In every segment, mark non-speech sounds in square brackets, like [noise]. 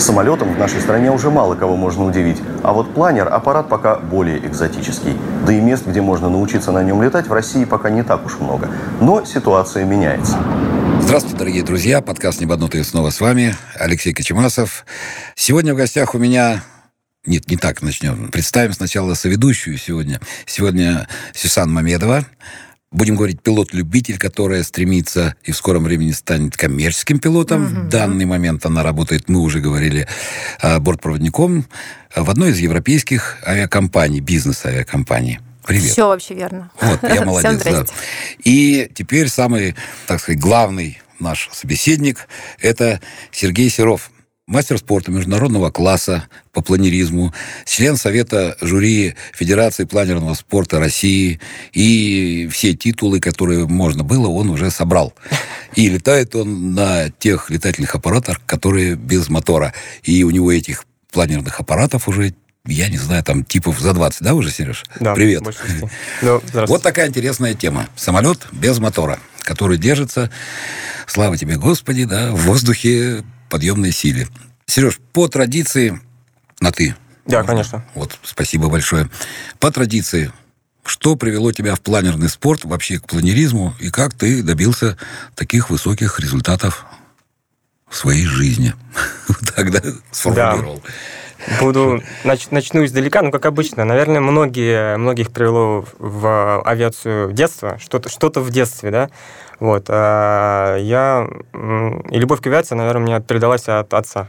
Самолетом в нашей стране уже мало кого можно удивить, а вот планер – аппарат пока более экзотический. Да и мест, где можно научиться на нем летать, в России пока не так уж много. Но ситуация меняется. Здравствуйте, дорогие друзья. Подкаст «Небоднутый» снова с вами. Алексей Кочемасов. Сегодня в гостях у меня нет, не так начнем. Представим сначала соведущую сегодня. Сегодня Сюсан Мамедова. Будем говорить, пилот-любитель, которая стремится и в скором времени станет коммерческим пилотом. Mm-hmm. В данный момент она работает, мы уже говорили, а, бортпроводником в одной из европейских авиакомпаний, бизнес-авиакомпаний. Привет. Все вообще верно. Вот, я [laughs] молодец. да. И теперь самый, так сказать, главный наш собеседник – это Сергей Серов, мастер спорта международного класса по планеризму, член Совета жюри Федерации планерного спорта России, и все титулы, которые можно было, он уже собрал. И летает он на тех летательных аппаратах, которые без мотора. И у него этих планерных аппаратов уже я не знаю, там типов за 20, да, уже, Сереж? Да. Привет. Ну, вот такая интересная тема. Самолет без мотора, который держится, слава тебе, Господи, да, в воздухе подъемной силе. Сереж, по традиции на ты. Да, конечно. Вот, спасибо большое. По традиции, что привело тебя в планерный спорт, вообще к планеризму, и как ты добился таких высоких результатов в своей жизни? [laughs] Тогда сформулировал. Да. Буду нач, начну издалека, ну как обычно, наверное, многие многих привело в авиацию детство, что-то что-то в детстве, да. Вот а я и любовь к авиации, наверное, мне передалась от отца.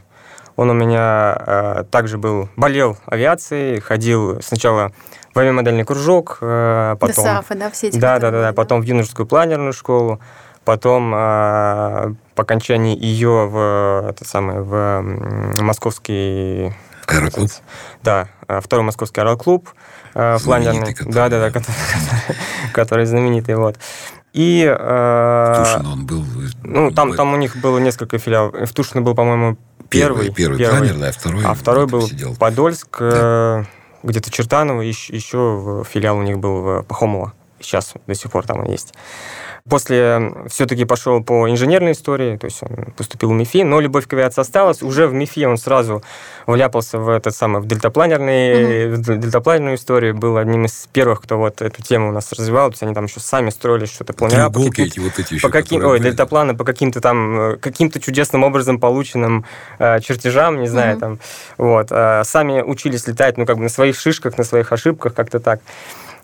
Он у меня э, также был болел авиацией, ходил сначала в авиамодельный кружок, э, потом ДСАФы, да, все эти. Да, да, да, да, потом в юношескую планерную школу, потом э, по окончании ее в это самое в московский Аэроклуб? Да, э, второй московский аэроклуб. Э, фланерный. Да, да, да, который, [laughs] который знаменитый. Вот. И... Э, Тушино он был... Ну, там, там у них было несколько филиалов. В Тушино был, по-моему, первый. Первый, первый планер, да, а второй... А второй был сидел. Подольск, да. где-то Чертаново, еще, еще филиал у них был в Пахомово. Сейчас до сих пор там он есть. После все-таки пошел по инженерной истории, то есть он поступил в МИФИ, но любовь к авиации осталась. Уже в МИФИ он сразу вляпался в этот самый, в дельтапланерный, mm-hmm. в дельтапланерную историю, был одним из первых, кто вот эту тему у нас развивал, то есть они там еще сами строили что-то планера. По эти вот эти еще, по каким, ой, дельтапланы по каким-то там, каким-то чудесным образом полученным э, чертежам, не знаю, mm-hmm. там, вот. Э, сами учились летать, ну, как бы на своих шишках, на своих ошибках, как-то так.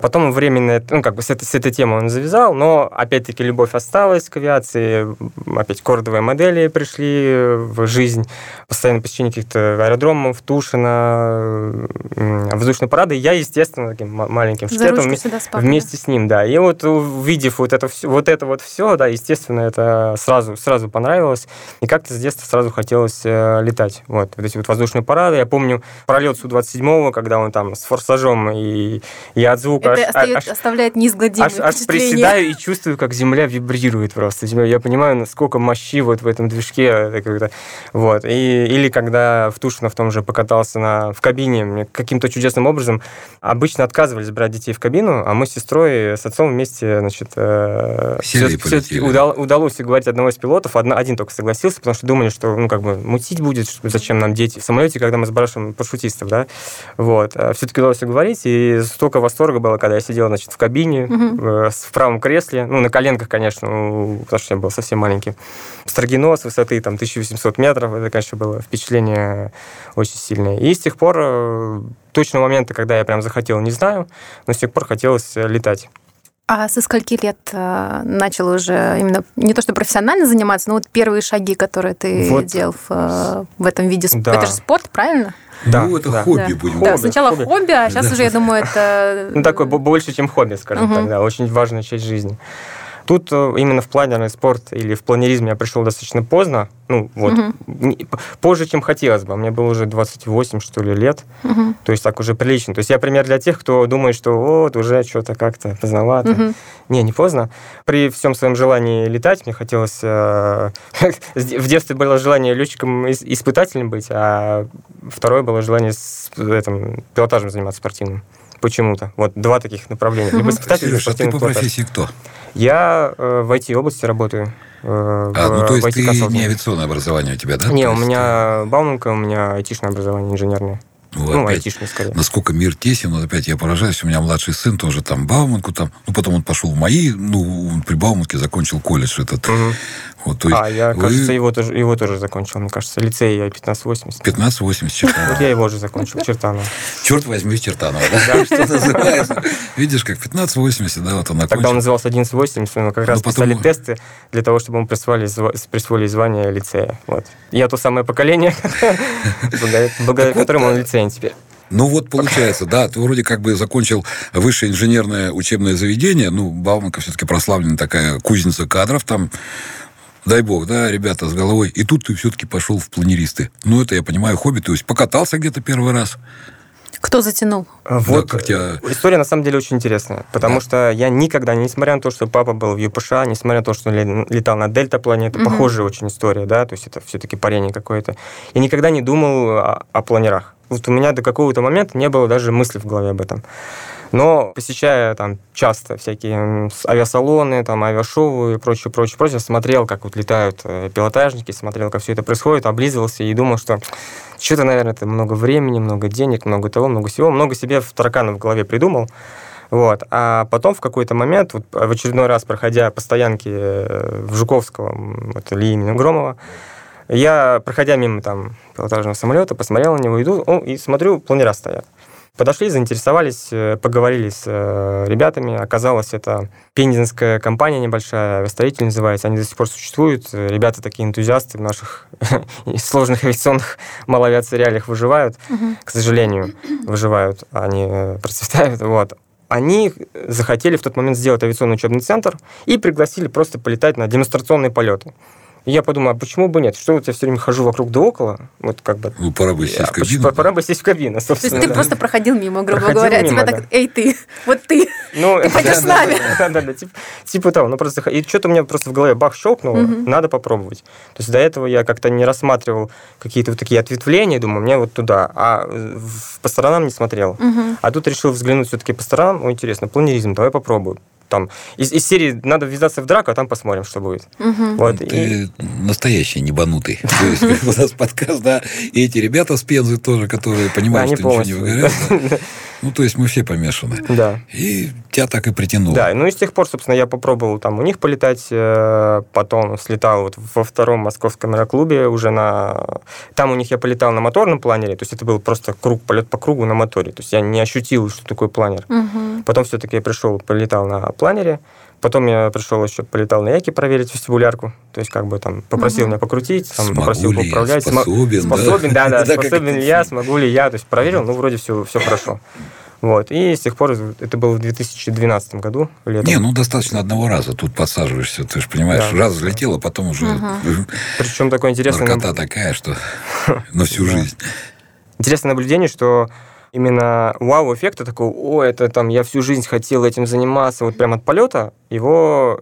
Потом временно, ну, как бы с, этой, с этой темой он завязал, но, опять-таки, любовь осталась к авиации, опять кордовые модели пришли в жизнь, постоянно посещение каких-то аэродромов, Тушина, воздушной парады. Я, естественно, таким маленьким шкетом вместе с ним, да. И вот увидев вот это, все, вот это вот все, да, естественно, это сразу, сразу понравилось. И как-то с детства сразу хотелось э, летать. Вот, вот эти вот воздушные парады. Я помню пролет Су-27, когда он там с форсажом, и я от звука это аж, остает, аж, оставляет неизгладимое аж, аж приседаю и чувствую, как земля вибрирует просто. Я понимаю, насколько мощи вот в этом движке. Вот. И, или когда в Тушино в том же покатался на, в кабине, каким-то чудесным образом обычно отказывались брать детей в кабину, а мы с сестрой, с отцом вместе, значит, э, все-таки удал, удалось уговорить одного из пилотов, одно, один только согласился, потому что думали, что, ну, как бы, мутить будет, что, зачем нам дети в самолете, когда мы спрашиваем парашютистов, да, вот. А все-таки удалось уговорить, и столько восторга было, когда я сидел, значит, в кабине, угу. в правом кресле, ну, на коленках, конечно, потому что я был совсем маленький. Строгино с высоты там 1800 метров, это, конечно, было впечатление очень сильное. И с тех пор, э, точного момента, когда я прям захотел, не знаю, но с тех пор хотелось э, летать. А со скольки лет начал уже именно не то что профессионально заниматься, но вот первые шаги, которые ты вот. делал в, в этом виде, да. это же спорт, правильно? Да, ну, это да. хобби, да. будем Да, сначала хобби, хобби а сейчас да. уже, я думаю, это... Ну, такое больше, чем хобби, скажем угу. так, да, очень важная часть жизни. Тут э, именно в планерный спорт или в планеризм я пришел достаточно поздно, ну вот, угу. позже, чем хотелось бы. Мне было уже 28, что ли, лет, угу. то есть так уже прилично. То есть я пример для тех, кто думает, что вот, уже что-то как-то поздновато. Угу. Не, не поздно. При всем своем желании летать, мне хотелось... Э, [laughs] в детстве было желание летчиком-испытателем быть, а второе было желание с, этим, пилотажем заниматься спортивным почему-то. Вот два таких направления. Либо испытатель, Сереж, а ты по профессии кто? Я э, в IT-области работаю. Э, а, в, ну то есть ты не авиационное образование у тебя, да? Не, у меня Бауманка, у меня айтишное образование инженерное. Ну, ну опять, айтишный скорее. Насколько мир тесен, вот опять я поражаюсь, у меня младший сын тоже там Бауманку там, ну, потом он пошел в мои, ну, он при Бауманке закончил колледж этот. Угу. Вот, а, я, вы... кажется, его тоже, его тоже закончил, мне кажется, лицей я 1580. 1580 [laughs] Чертанова. Вот я его уже закончил, Чертанова. Черт возьми, Чертанова, да? Что называется. Видишь, как 1580, да, вот он окончил. Тогда он назывался 1180, мы как раз писали тесты для того, чтобы ему присвоили, присвоили звание лицея. Вот. Я то самое поколение, [laughs] благодаря которому он лицей теперь. Ну вот получается, да, ты вроде как бы закончил высшее инженерное учебное заведение, ну, Бауманка все-таки прославленная такая кузница кадров, там дай бог, да, ребята с головой. И тут ты все-таки пошел в планеристы. Ну, это, я понимаю, хобби. То есть покатался где-то первый раз. Кто затянул? А, вот. Да, как тебя... История на самом деле очень интересная, потому да. что я никогда, несмотря на то, что папа был в ЮПШ, несмотря на то, что он летал на дельта-плане, это угу. похожая очень история, да, то есть это все-таки парение какое-то. Я никогда не думал о, о планерах. Вот у меня до какого-то момента не было даже мысли в голове об этом. Но посещая там часто всякие авиасалоны, там авиашоу и прочее, прочее, прочее, смотрел, как вот летают э, пилотажники, смотрел, как все это происходит, облизывался и думал, что что-то, наверное, это много времени, много денег, много того, много всего, много себе в тараканов в голове придумал. Вот. А потом в какой-то момент, вот, в очередной раз проходя по стоянке э, в Жуковского, это Ли имени Громова, я, проходя мимо там пилотажного самолета, посмотрел на него, иду, о, и смотрю, планера стоят. Подошли, заинтересовались, э, поговорили с э, ребятами. Оказалось, это пензенская компания небольшая, авиастроитель называется. Они до сих пор существуют. Ребята такие энтузиасты в наших [laughs] сложных авиационных [laughs] малоавиации реалиях выживают. К сожалению, выживают. Они э, процветают. Вот они захотели в тот момент сделать авиационный учебный центр и пригласили просто полетать на демонстрационные полеты. И я подумал, а почему бы нет? Что вот я все время хожу вокруг да около? Вот как бы... Ну, пора бы сесть в кабину. Пора, пора бы сесть в кабину, собственно. То есть ты да. просто проходил мимо, грубо проходил говоря, мимо, тебя да. так, эй, ты, вот ты, [laughs] ну, ты пойдешь да, с нами. Да, да, да, типа, типа того. Ну, просто... И что-то у меня просто в голове бах щелкнуло, угу. надо попробовать. То есть до этого я как-то не рассматривал какие-то вот такие ответвления, думаю, мне вот туда, а по сторонам не смотрел. Угу. А тут решил взглянуть все-таки по сторонам, о, интересно, планеризм, давай попробую там из, из серии надо ввязаться в драку, а там посмотрим, что будет. Угу. Вот, Ты и... настоящий небанутый. [laughs] То есть у нас подкаст, да, и эти ребята с Пензы тоже, которые понимают, что ничего не выгорят. [laughs] Ну, то есть мы все помешаны. Да. И тебя так и притянуло. Да, ну и с тех пор, собственно, я попробовал там у них полетать, э, потом слетал вот во втором московском аэроклубе уже на... Там у них я полетал на моторном планере, то есть это был просто круг, полет по кругу на моторе, то есть я не ощутил, что такое планер. Угу. Потом все-таки я пришел, полетал на планере, Потом я пришел еще, полетал на Яке проверить вестибулярку. То есть, как бы там попросил угу. меня покрутить, там, смогу попросил ли поуправлять. Способен, способен, да, да, [laughs] да способен ли я, смогу ли я. То есть проверил, ну, вроде все, все хорошо. Вот. И с тех пор, это было в 2012 году. Летом. Не, ну достаточно одного раза. Тут подсаживаешься, ты же понимаешь, да. раз взлетел, а потом уже... Угу. [laughs] Причем такое интересное... Наркота такая, что [laughs] на всю жизнь. Интересное наблюдение, что именно вау-эффекта такого, о, это там, я всю жизнь хотел этим заниматься, вот прям от полета, его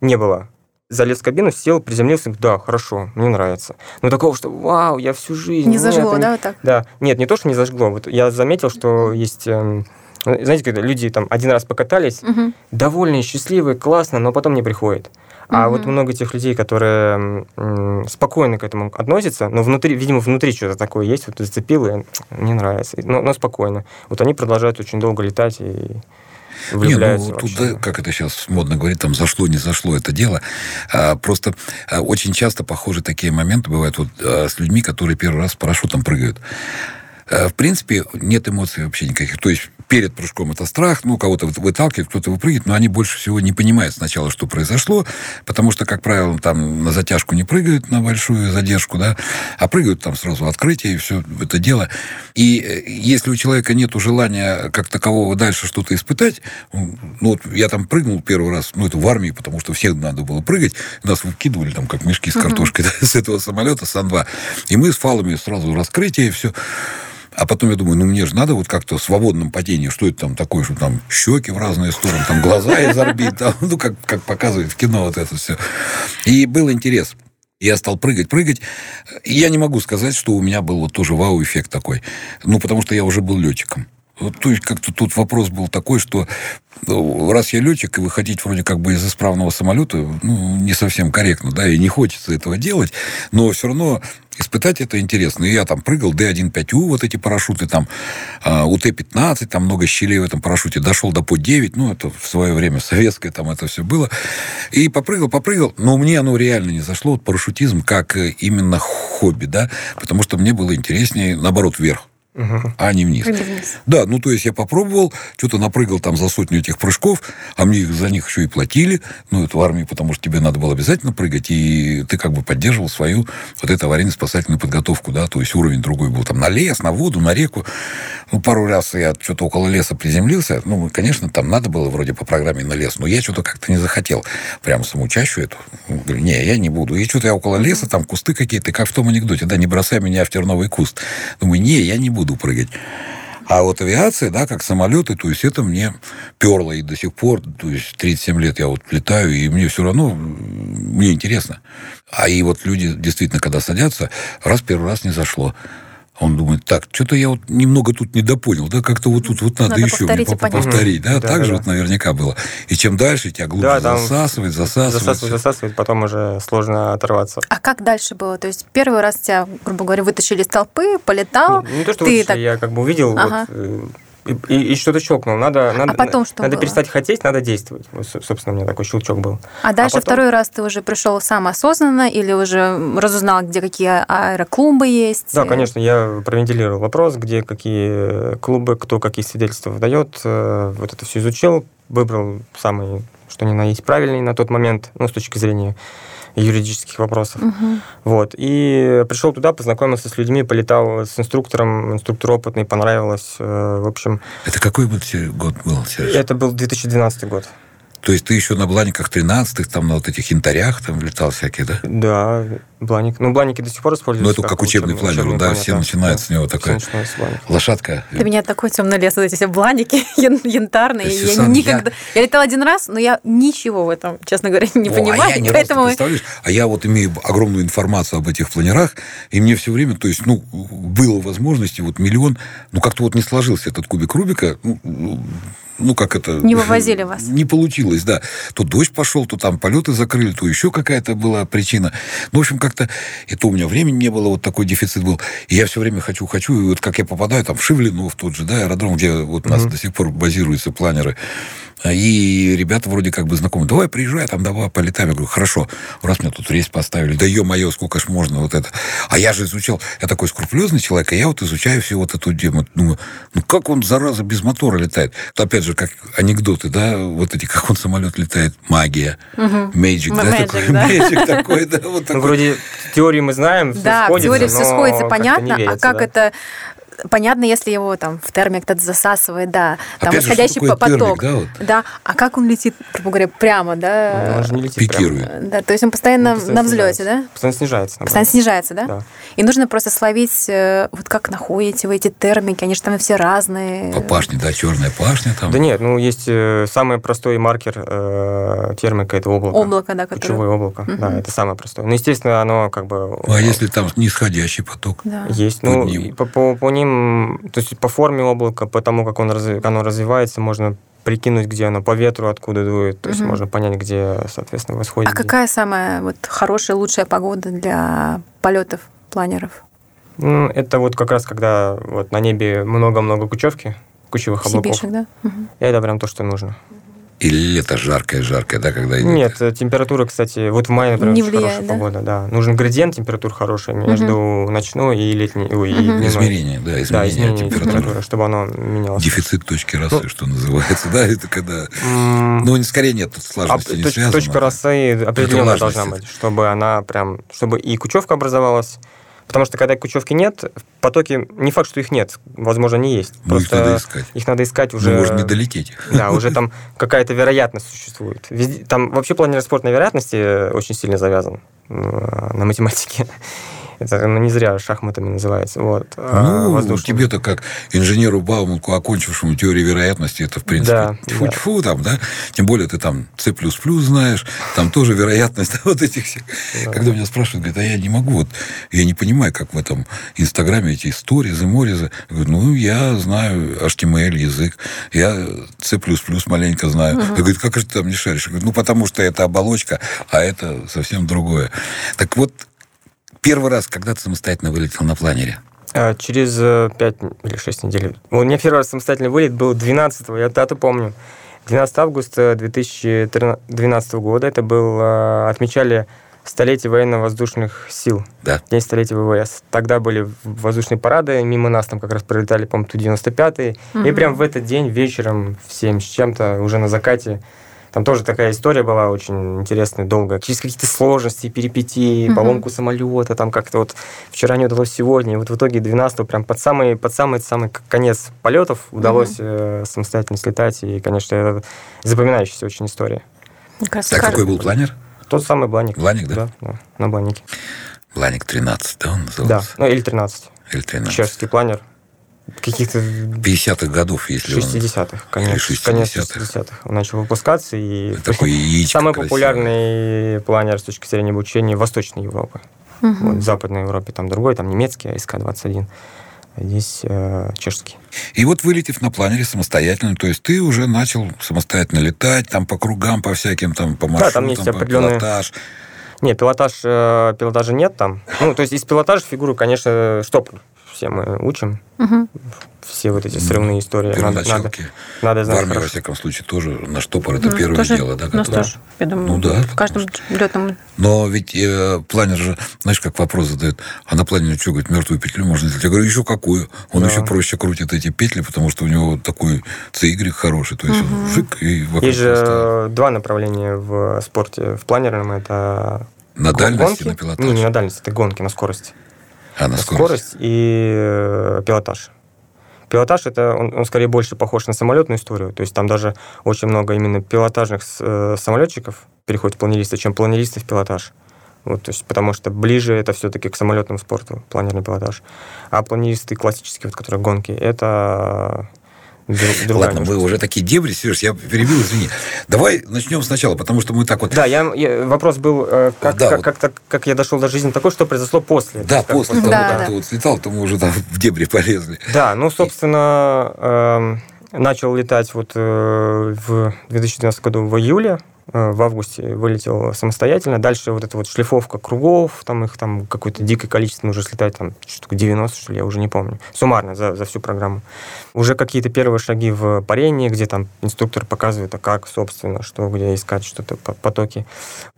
не было залез в кабину, сел, приземлился, да, хорошо, мне нравится. Но такого, что вау, я всю жизнь... Не зажгло, нет, да, вот так? Да, нет, не то, что не зажгло. Вот я заметил, что есть... Эм, знаете, когда люди там один раз покатались, угу. довольные, счастливые, классно, но потом не приходят. А угу. вот много тех людей, которые спокойно к этому относятся, но внутри, видимо, внутри что-то такое есть, вот зацепило, и не нравится, но, но спокойно. Вот они продолжают очень долго летать и. Не, ну, тут, да, как это сейчас модно говорить, там зашло, не зашло это дело. А, просто а, очень часто похожи такие моменты бывают вот, а, с людьми, которые первый раз с парашютом прыгают. А, в принципе, нет эмоций вообще никаких. То есть перед прыжком это страх, ну, кого-то выталкивает, кто-то выпрыгивает, но они больше всего не понимают сначала, что произошло, потому что, как правило, там на затяжку не прыгают, на большую задержку, да, а прыгают там сразу открытие и все это дело. И э, если у человека нет желания как такового дальше что-то испытать, ну, вот я там прыгнул первый раз, ну, это в армии, потому что всех надо было прыгать, нас выкидывали там как мешки с картошкой uh-huh. [laughs] да, с этого самолета, Сан-2, и мы с фалами сразу раскрытие, и все. А потом я думаю, ну мне же надо вот как-то в свободном падении, что это там такое, что там щеки в разные стороны, там глаза из орбит, ну как, как показывает в кино вот это все. И был интерес. Я стал прыгать, прыгать. Я не могу сказать, что у меня был вот тоже вау-эффект такой. Ну, потому что я уже был летчиком. То есть как-то тут вопрос был такой, что ну, раз я летчик, и выходить вроде как бы из исправного самолета, ну, не совсем корректно, да, и не хочется этого делать, но все равно испытать это интересно. И я там прыгал D1-5U, вот эти парашюты, там, а, УТ-15, там много щелей в этом парашюте, дошел до по 9, ну, это в свое время советское там это все было. И попрыгал, попрыгал, но мне оно реально не зашло, вот парашютизм, как э, именно хобби, да, потому что мне было интереснее, наоборот, вверх угу. а не вниз. вниз. Да, ну то есть я попробовал, что-то напрыгал там за сотню этих прыжков, а мне за них еще и платили, ну это в армии, потому что тебе надо было обязательно прыгать, и ты как бы поддерживал свою вот эту аварийно-спасательную подготовку, да, то есть уровень другой был там на лес, на воду, на реку. Ну пару раз я что-то около леса приземлился, ну, конечно, там надо было вроде по программе на лес, но я что-то как-то не захотел прямо самоучащу эту. Говорю, не, я не буду. И что-то я около леса, там кусты какие-то, как в том анекдоте, да, не бросай меня в терновый куст. Думаю, не, я не буду буду прыгать. А вот авиация, да, как самолеты, то есть это мне перло и до сих пор, то есть 37 лет я вот летаю, и мне все равно, мне интересно. А и вот люди действительно, когда садятся, раз первый раз не зашло. Он думает, так, что-то я вот немного тут недопонял, да, как-то вот тут вот надо, надо еще повторить, мне повторить, да, да так да, же да. вот наверняка было. И чем дальше, тебя глубже да, засасывает, засасывает. Засасывает, засасывает, потом уже сложно оторваться. А как дальше было? То есть первый раз тебя, грубо говоря, вытащили из толпы, полетал. Не, не то, что ты вытащили, так... я как бы увидел ага. вот, э, и, и, что-то щелкнул. Надо, надо, а потом что надо было? перестать хотеть, надо действовать. Вот, собственно, у меня такой щелчок был. А дальше а потом... второй раз ты уже пришел сам осознанно или уже разузнал, где какие аэроклубы есть? Да, конечно, я провентилировал вопрос, где какие клубы, кто какие свидетельства выдает. Э, вот это все изучил, выбрал самый, что ни на есть, правильный на тот момент, ну, с точки зрения юридических вопросов. Угу. Вот. И пришел туда, познакомился с людьми, полетал с инструктором, инструктор опытный, понравилось. Э, в общем... Это какой год был, Сереж? Это был 2012 год. То есть ты еще на бланиках 13-х, там на вот этих янтарях там летал всякие, да? Да, бланик. Ну, бланики до сих пор используются. Ну, это как, как учебный планер, учебный да, планер, все да. начинают да. с него такая лошадка. Для меня такой темный лес, вот эти все бланики [laughs] янтарные. Я Сюсан, никогда... Я... я летала один раз, но я ничего в этом, честно говоря, не О, понимаю. А я не поэтому... раз, представляешь? А я вот имею огромную информацию об этих планерах, и мне все время, то есть, ну, было возможности, вот миллион, ну, как-то вот не сложился этот кубик Рубика, ну, ну, как это... Не вывозили вас. [laughs] Не получилось, да. То дождь пошел, то там полеты закрыли, то еще какая-то была причина. Ну, в общем, как-то... И то у меня времени не было, вот такой дефицит был. И я все время хочу, хочу. И вот как я попадаю там в Шивлину, в тот же, да, аэродром, где вот у нас mm-hmm. до сих пор базируются планеры, и ребята вроде как бы знакомы. Давай приезжай, там, давай полетаем. Я говорю, хорошо. Раз мне тут рейс поставили. Да ё-моё, сколько ж можно вот это. А я же изучал, я такой скрупулезный человек, и я вот изучаю всю вот эту тему. Думаю, ну как он, зараза, без мотора летает? Опять же, как анекдоты, да, вот эти, как он самолет летает. Магия. Мэйджик, да, такой. Мэйджик такой, да, вот [laughs] такой. Вроде теории мы знаем, Да, в теории все сходится, понятно. А как это понятно, если его там в термик кто-то засасывает, да, там Опять восходящий же, поток. Термик, да, вот? да, а как он летит, грубо говоря, прямо, да? Ну, он же не летит Пикирует. Прямо. Да, то есть он постоянно, он постоянно на взлете, да? Постоянно снижается. Наоборот. Постоянно снижается, да? Да. И нужно просто словить, э, вот как находите вы эти термики, они же там все разные. По пашне, да, черная пашня там. Да нет, ну есть э, самый простой маркер э, термика, это облако. Облако, да, которое... Ключевое облако, угу. да, это самое простое. Ну, естественно, оно как бы... А если там нисходящий поток? Да. Есть, ну, по, по, по ним, то есть по форме облака, по тому, как он разви, оно развивается, можно прикинуть, где оно, по ветру откуда дует, то есть угу. можно понять, где, соответственно, восходит. А какая самая вот хорошая, лучшая погода для полетов планеров? Ну, это вот как раз, когда вот на небе много-много кучевки, кучевых облаков. Сибишек, да? Угу. И это прям то, что нужно. Или лето жаркое-жаркое, да, когда идет? Нет, э, температура, кстати, вот в мае, например, не влияет, хорошая да? погода, да. Нужен градиент температур хороший между угу. ночной и летней, ой, угу. и дневной. Измерение, да, измерение, да, измерение температуры. температуры, чтобы оно менялось. Дефицит точки росы, ну, что называется, [laughs] да, это когда... Ну, скорее нет, тут сложности а, не точ, связано. Точка росы определенная должна быть, чтобы она прям, чтобы и кучевка образовалась, Потому что когда кучевки нет, потоки, не факт, что их нет, возможно, они есть. Но Просто их надо искать. Их надо искать уже... Но можно не долететь. Да, уже [laughs] там какая-то вероятность существует. Везде, там вообще планер на вероятности очень сильно завязан э, на математике. Это ну, не зря шахматами называется. Вот. А, ну, тебе-то как инженеру Бауманку, окончившему теорию вероятности, это, в принципе, да, тьфу-тьфу да. там, да? Тем более ты там C++ знаешь, там тоже вероятность вот этих всех. Да. Когда меня спрашивают, говорят, а я не могу, вот, я не понимаю, как в этом Инстаграме эти истории, моризы. Я говорю, ну, я знаю HTML язык, я C++ маленько знаю. Угу. Я говорю, как же ты там не шаришь? Я говорю, ну, потому что это оболочка, а это совсем другое. Так вот, Первый раз, когда ты самостоятельно вылетел на планере? А, через 5 э, или 6 недель. У меня первый раз самостоятельный вылет был 12 я дату помню. 12 августа 2012 года. Это был... Э, отмечали столетие военно-воздушных сил. Да. День столетия ВВС. Тогда были воздушные парады, мимо нас там как раз пролетали, по-моему, Ту-95. Угу. И прям в этот день вечером в 7 с чем-то, уже на закате, там тоже такая история была очень интересная, долгая. Через какие-то сложности, перипетии, угу. поломку самолета, там как-то вот вчера не удалось сегодня. И вот в итоге 12 прям под самый, под самый, самый конец полетов удалось угу. самостоятельно слетать. И, конечно, это запоминающаяся очень история. Кажется, так какой был планер? Тот самый Бланик. Бланик, да? Да, да на Бланике. Бланик 13, да, он назывался? Да, ну, или 13. Или 13. Чешский планер каких-то... 50-х годов, если 60-х, конечно. 60-х. Конец 60-х. Он начал выпускаться. И Такой яичко Самый красивый. популярный планер с точки зрения обучения Восточной Европы. Угу. Вот, в Западной Европе там другой, там немецкий, АСК-21. А здесь э, чешский. И вот вылетев на планере самостоятельно, то есть ты уже начал самостоятельно летать, там по кругам, по всяким, там по маршрутам, да, там есть определенные... пилотаж. Нет, пилотаж, э, пилотажа нет там. Ну, то есть из пилотажа фигуру, конечно, штопор все мы учим. Угу. Все вот эти срывные истории. Надо, надо, надо знать В армии, хорошо. во всяком случае, тоже на штопор это первое тоже дело, да? Нас тоже, я думаю, ну, да, в каждом летном... Но ведь э, планер же, знаешь, как вопрос задает, а на планере что, говорит, мертвую петлю можно сделать? Я говорю, еще какую? Он да. еще проще крутит эти петли, потому что у него такой CY хороший, то есть угу. он жик и вокруг Есть же поставит. два направления в спорте, в планерном, это на дальности, на пилотаж? Не, не на дальность, это гонки на скорость. А, на скорость? скорость и э, пилотаж. Пилотаж это он, он скорее больше похож на самолетную историю. То есть там даже очень много именно пилотажных э, самолетчиков переходит в планеристы, чем планеристы в пилотаж. Вот, то есть, потому что ближе это все-таки к самолетному спорту, планерный пилотаж. А планеристы классические, вот, которые гонки, это Ладно, мы уже такие дебри, Сереж, я перебил, извини. Давай начнем сначала, потому что мы так вот... Да, я, я, вопрос был, э, как, да, как, вот... как, как, как я дошел до жизни такой, что произошло после. Да, после того, да, как да. ты вот слетал, то мы уже там в дебри полезли. Да, ну, собственно, э, начал летать вот э, в 2012 году в июле, Э, в августе вылетел самостоятельно. Дальше вот эта вот шлифовка кругов, там их там какое-то дикое количество нужно слетать, там что-то 90, что ли, я уже не помню. Суммарно за, за всю программу. Уже какие-то первые шаги в парении, где там инструктор показывает, а как, собственно, что, где искать что-то, потоки.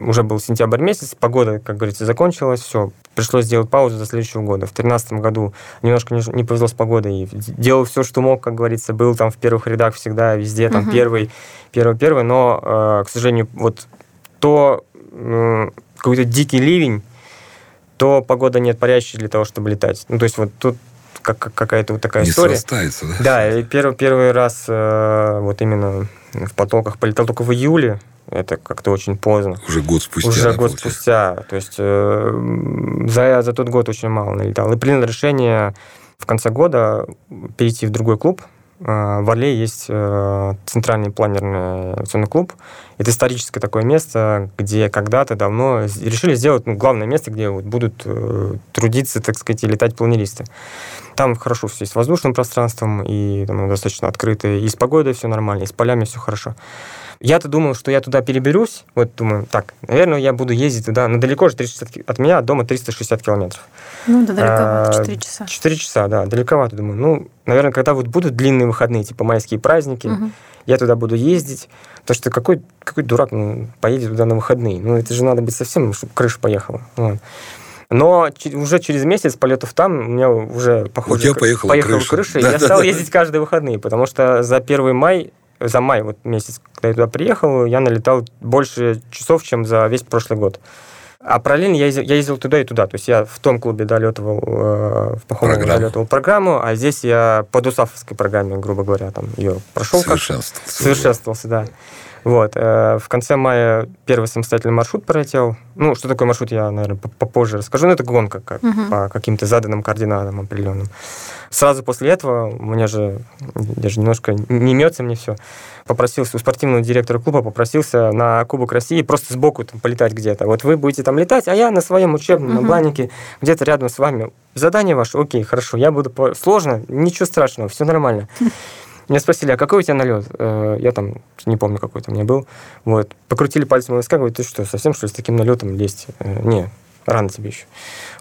Уже был сентябрь месяц, погода, как говорится, закончилась, все, пришлось сделать паузу до следующего года. В 2013 году немножко не, не повезло с погодой, и делал все, что мог, как говорится, был там в первых рядах всегда, везде, там, uh-huh. первый, первый-первый, но, э, к сожалению, вот то э, какой-то дикий ливень, то погода нет парящей для того, чтобы летать. Ну, то есть вот тут как, какая-то вот такая не история. да? Да, и первый, первый раз э, вот именно в потоках полетал только в июле, это как-то очень поздно. Уже год спустя. Уже да, год получается. спустя. То есть э, за, за тот год очень мало налетал. И принял решение в конце года перейти в другой клуб, в Орле есть э, центральный планерный авиационный клуб. Это историческое такое место, где когда-то давно решили сделать ну, главное место, где вот будут э, трудиться, так сказать, и летать планеристы. Там хорошо все с воздушным пространством, и там достаточно открыто, и с погодой все нормально, и с полями все хорошо. Я-то думал, что я туда переберусь. Вот думаю, так, наверное, я буду ездить туда. Но далеко же 360, от меня от дома 360 километров. Ну, да, далековато, 4 а, часа. 4 часа, да, далековато, думаю. Ну, наверное, когда вот будут длинные выходные, типа майские праздники, угу. я туда буду ездить. Потому что какой, какой дурак ну, поедет туда на выходные? Ну, это же надо быть совсем, чтобы крыша поехала. Вот. Но уже через месяц полетов там у меня уже, похоже, у тебя поехала, поехала крыша. крыша да, и я да, стал да. ездить каждые выходные, потому что за 1 май за май вот месяц, когда я туда приехал, я налетал больше часов, чем за весь прошлый год. А параллельно я ездил, я ездил туда и туда. То есть я в том клубе долетывал, э, в Пахомове долетывал программу, а здесь я по ДУСАФовской программе, грубо говоря, там ее прошел. Совершенствовался. Как, совершенствовался, да. Вот. Э, в конце мая первый самостоятельный маршрут пролетел. Ну, что такое маршрут, я, наверное, попозже расскажу. Но это гонка как, угу. по каким-то заданным координатам определенным. Сразу после этого, у меня же, я же немножко не имется мне все, попросился у спортивного директора клуба, попросился на Кубок России просто сбоку там, полетать где-то. Вот вы будете там летать, а я на своем учебном, угу. на планике, где-то рядом с вами. Задание ваше, окей, хорошо, я буду... Сложно? Ничего страшного, все нормально. Меня спросили, а какой у тебя налет? Э, я там не помню, какой то у меня был. Вот. Покрутили пальцем у виска, говорят, ты что, совсем что ли с таким налетом лезть? Э, не, рано тебе еще.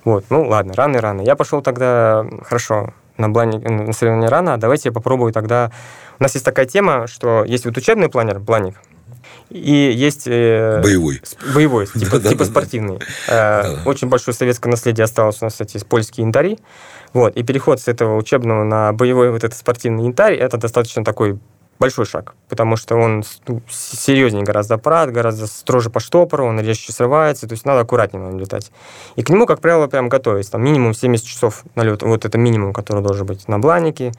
Вот, ну ладно, рано и рано. Я пошел тогда, хорошо, на, блане, на соревнования рано, а давайте я попробую тогда... У нас есть такая тема, что есть вот учебный планер, планик, и есть... Э, боевой. Боевой, [laughs] типа, типа спортивный. Э, очень большое советское наследие осталось у нас, кстати, польские янтари. Вот, и переход с этого учебного на боевой вот этот спортивный янтарь, это достаточно такой большой шаг, потому что он ну, серьезнее гораздо аппарат, гораздо строже по штопору, он резче срывается, то есть надо аккуратнее надо летать. И к нему, как правило, прям готовить, там минимум 70 часов налета, вот это минимум, который должен быть на бланике,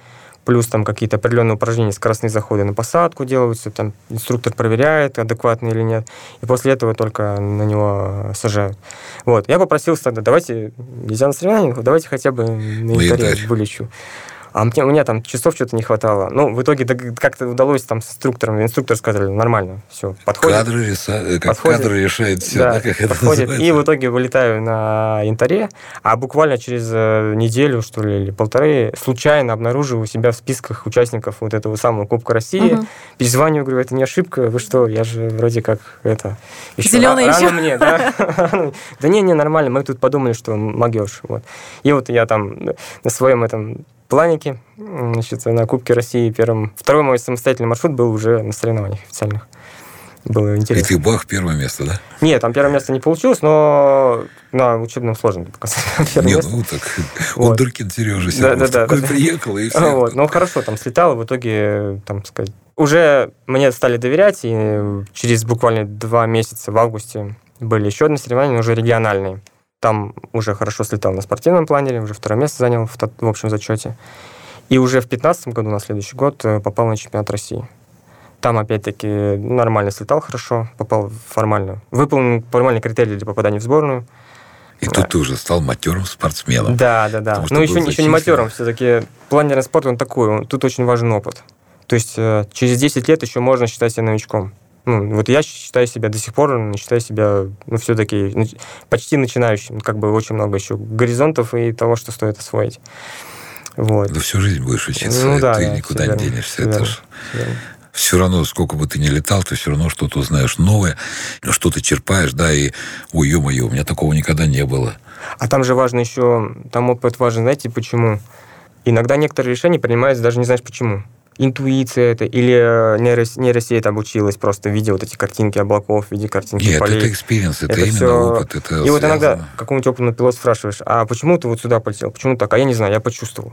плюс там какие-то определенные упражнения, скоростные заходы на посадку делаются, там инструктор проверяет, адекватно или нет, и после этого только на него сажают. Вот, я попросил тогда, давайте, нельзя на соревнованиях, давайте хотя бы на янтаре вылечу. А мне, у меня там часов что-то не хватало. Ну, в итоге как-то удалось там с инструктором. Инструктор сказали, нормально, все, подходит. Кадры. Э, как подходит, кадры решает все, да, да как это подходит. И в итоге вылетаю на янтаре, а буквально через э, неделю, что ли, или полторы, случайно обнаруживаю себя в списках участников вот этого самого Кубка России. Угу. Перезваниваю, говорю, это не ошибка, вы что, я же вроде как это... Еще Зеленый рано еще. мне, да? [laughs] Да не, не, нормально, мы тут подумали, что могешь. Вот. И вот я там на своем этом планики. Значит, на Кубке России первым. Второй мой самостоятельный маршрут был уже на соревнованиях официальных. Было интересно. И ты бах, первое место, да? Нет, там первое место не получилось, но на учебном сложно показать. Нет, ну так, [laughs] вот. Ундеркин Сережа да, да, да, да, приехал, и все. Вот, ну, хорошо, там слетал, и в итоге, там, сказать, уже мне стали доверять, и через буквально два месяца в августе были еще одни соревнования, уже региональные. Там уже хорошо слетал на спортивном планере, уже второе место занял в, в общем зачете. И уже в 2015 году, на следующий год, э, попал на чемпионат России. Там, опять-таки, нормально слетал хорошо, попал формально. Выполнил формальные критерии для попадания в сборную. И да. тут ты уже стал матерым спортсменом. Да, да, да. Но еще, еще не матерым. Все-таки планерный спорт, он такой. Он, тут очень важен опыт. То есть э, через 10 лет еще можно считать себя новичком. Ну, вот я считаю себя до сих пор, считаю себя, ну, все-таки почти начинающим. Как бы очень много еще горизонтов и того, что стоит освоить. Вот. Да всю жизнь будешь учиться, ну, да, ты да, никуда не денешься. Это верно, верно. Все равно, сколько бы ты ни летал, ты все равно что-то узнаешь новое, что-то черпаешь, да, и, ой, ё-моё, у меня такого никогда не было. А там же важно еще, там опыт важен, знаете, почему? Иногда некоторые решения принимаются, даже не знаешь почему интуиция это, или э, нейрос, нейросеть обучилась, просто видя вот эти картинки облаков, видя картинки Нет, полей. это experience, это, это именно все... опыт. Это и связано. вот иногда какому-нибудь опытному пилоту спрашиваешь, а почему ты вот сюда полетел, почему так? А я не знаю, я почувствовал.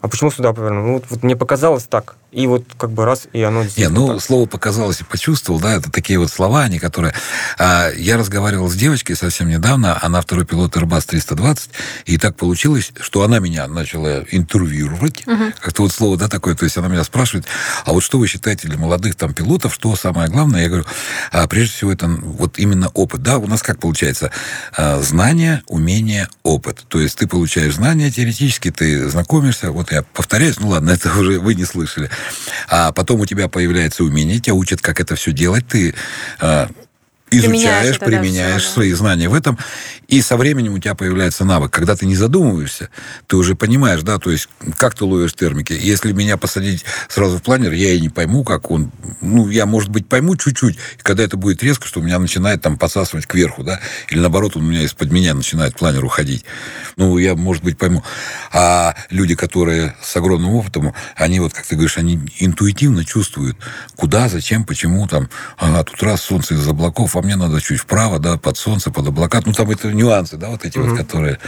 А почему сюда повернул? Ну, вот, вот мне показалось так. И вот как бы раз, и оно Не, ну, так. слово «показалось» и «почувствовал», да, это такие вот слова, они, которые... А, я разговаривал с девочкой совсем недавно, она второй пилот Airbus 320, и так получилось, что она меня начала интервьюировать, угу. как-то вот слово, да, такое, то есть она меня спрашивает, а вот что вы считаете для молодых там пилотов, что самое главное? Я говорю, а, прежде всего, это вот именно опыт, да, у нас как получается? А, знание, умение, опыт. То есть ты получаешь знания теоретически, ты знакомишься, вот я повторяюсь, ну ладно, [laughs] это уже вы не слышали, а потом у тебя появляется умение, тебя учат, как это все делать, ты а, изучаешь, применяешь, применяешь все, свои да. знания в этом, и со временем у тебя появляется навык. Когда ты не задумываешься, ты уже понимаешь, да, то есть как ты ловишь термики. Если меня посадить сразу в планер, я и не пойму, как он... Ну, я, может быть, пойму чуть-чуть, и когда это будет резко, что у меня начинает там подсасывать кверху, да, или наоборот, он у меня из-под меня начинает планер уходить. Ну, я, может быть, пойму. А люди, которые с огромным опытом, они вот, как ты говоришь, они интуитивно чувствуют, куда, зачем, почему там, ага, тут раз солнце из облаков, а мне надо чуть вправо, да, под солнце, под облака. Ну, там это нюансы, да, вот эти угу. вот, которые...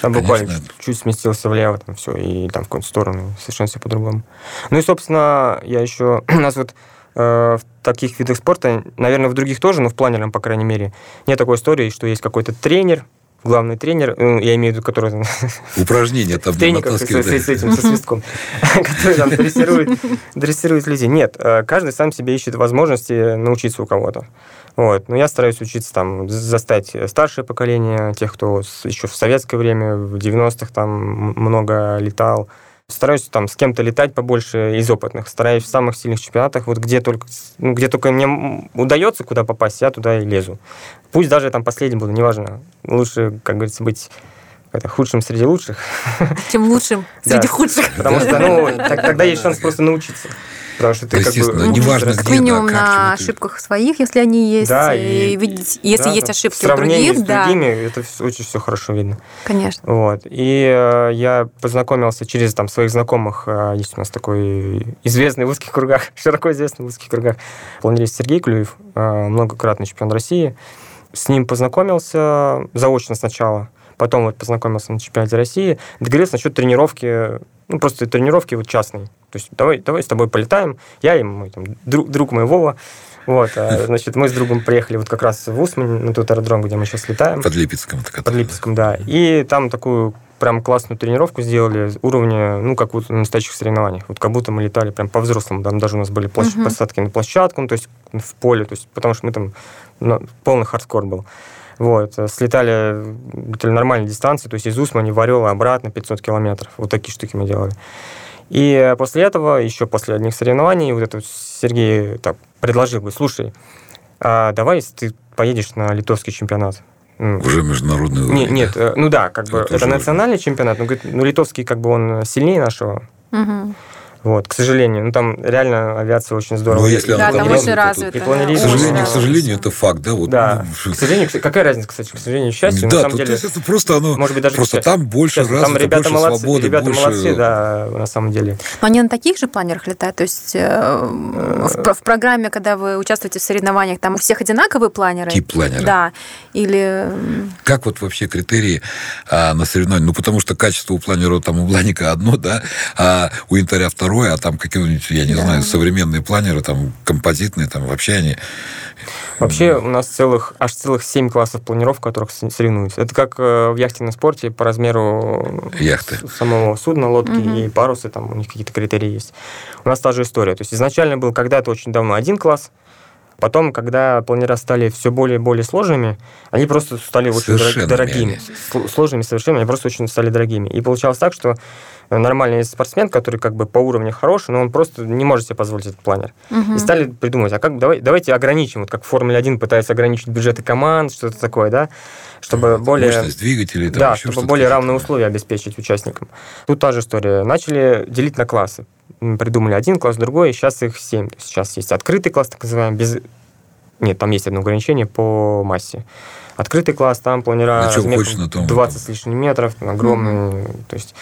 Там конечно... буквально чуть сместился влево, там все, и там в какую-то сторону совершенно все по-другому. Ну и, собственно, я еще... [clears throat] У нас вот э, в таких видах спорта, наверное, в других тоже, но в планерном, по крайней мере, нет такой истории, что есть какой-то тренер, главный тренер, ну, я имею в виду, который... [laughs] Упражнения там тренеров с, с этим, со свистком, [laughs] который там дрессирует, дрессирует людей. Нет, э, каждый сам себе ищет возможности научиться у кого-то. Вот. Но я стараюсь учиться там, застать старшее поколение, тех, кто еще в советское время, в 90-х там много летал. Стараюсь там с кем-то летать побольше из опытных. Стараюсь в самых сильных чемпионатах, вот где только, ну, где только мне удается куда попасть, я туда и лезу. Пусть даже я там последним буду, неважно. Лучше, как говорится, быть это, худшим среди лучших. Чем лучшим [laughs] среди худших. Потому что ну, [laughs] тогда есть шанс просто научиться. Потому что ты как бы... неважно Как минимум на ошибках своих, если они есть. Да, и, видеть, если есть ошибки у других. с другими, это очень все хорошо видно. Конечно. Вот. И э, я познакомился через там, своих знакомых. Э, есть у нас такой известный в узких кругах, [laughs] широко известный в узких кругах планерист Сергей Клюев, э, многократный чемпион России. С ним познакомился заочно сначала – Потом вот познакомился на чемпионате России, договорился насчет тренировки, ну, просто тренировки вот частной. То есть давай, давай с тобой полетаем. Я и мой там, друг, друг мой Вова. Вот, а, [laughs] значит, мы с другом приехали вот как раз в Усмань, на тот аэродром, где мы сейчас летаем. Под Липецком. Под Липецком, да. И там такую прям классную тренировку сделали уровня, ну, как вот на настоящих соревнованиях. Вот как будто мы летали прям по-взрослому. Там даже у нас были площадь, uh-huh. посадки на площадку, ну, то есть в поле, то есть, потому что мы там ну, полный хардкор был. Вот. Э, слетали нормальные дистанции, то есть из Усмани в Орел обратно 500 километров. Вот такие штуки мы делали. И после этого, еще после одних соревнований, вот это Сергей так, предложил, говорит, слушай, а давай ты поедешь на литовский чемпионат. Уже международный уровень. Нет, нет, э, ну да, как бы это, это национальный чемпионат, но говорит, ну литовский как бы он сильнее нашего. Угу. Вот, к сожалению. Ну, там реально авиация очень здорово. Ну, если да, там очень развита. К сожалению, к сожалению, это факт, да? Вот, да. Ну, к сожалению, какая разница, кстати, к сожалению, к счастью. Да, на самом деле, это просто оно, может быть, даже просто там больше развито, там ребята больше молодцы, свободы, ребята больше... молодцы, да, на самом деле. Но они на таких же планерах летают? То есть э, в, в программе, когда вы участвуете в соревнованиях, там у всех одинаковые планеры? Тип планера. Да. Или... Как вот вообще критерии а, на соревнованиях? Ну, потому что качество у планера там у Бланика одно, да, а у Интаря второе, а там какие какие-нибудь, я не да. знаю, современные планеры, там, композитные, там, вообще они... Вообще у нас целых, аж целых семь классов планиров, в которых соревнуются. Это как э, в яхтенном спорте по размеру Яхты. самого судна, лодки угу. и парусы, там у них какие-то критерии есть. У нас та же история. То есть изначально был когда-то очень давно один класс, Потом, когда планера стали все более и более сложными, они просто стали очень дорогими. Сложными совершенно, они просто очень стали дорогими. И получалось так, что нормальный спортсмен, который как бы по уровню хороший, но он просто не может себе позволить этот планер. Угу. И стали придумывать, а как давай, давайте ограничим, вот как в Формуле 1 пытаются ограничить бюджеты команд, что-то такое, да, чтобы ну, более... Мощность двигателей. Там да, чтобы более равные условия обеспечить участникам. Тут та же история. Начали делить на классы придумали один класс, другой, и сейчас их семь. Сейчас есть открытый класс, так называемый, без... Нет, там есть одно ограничение по массе. Открытый класс, там планера размером 20 с лишним метров, огромный. Mm-hmm. То есть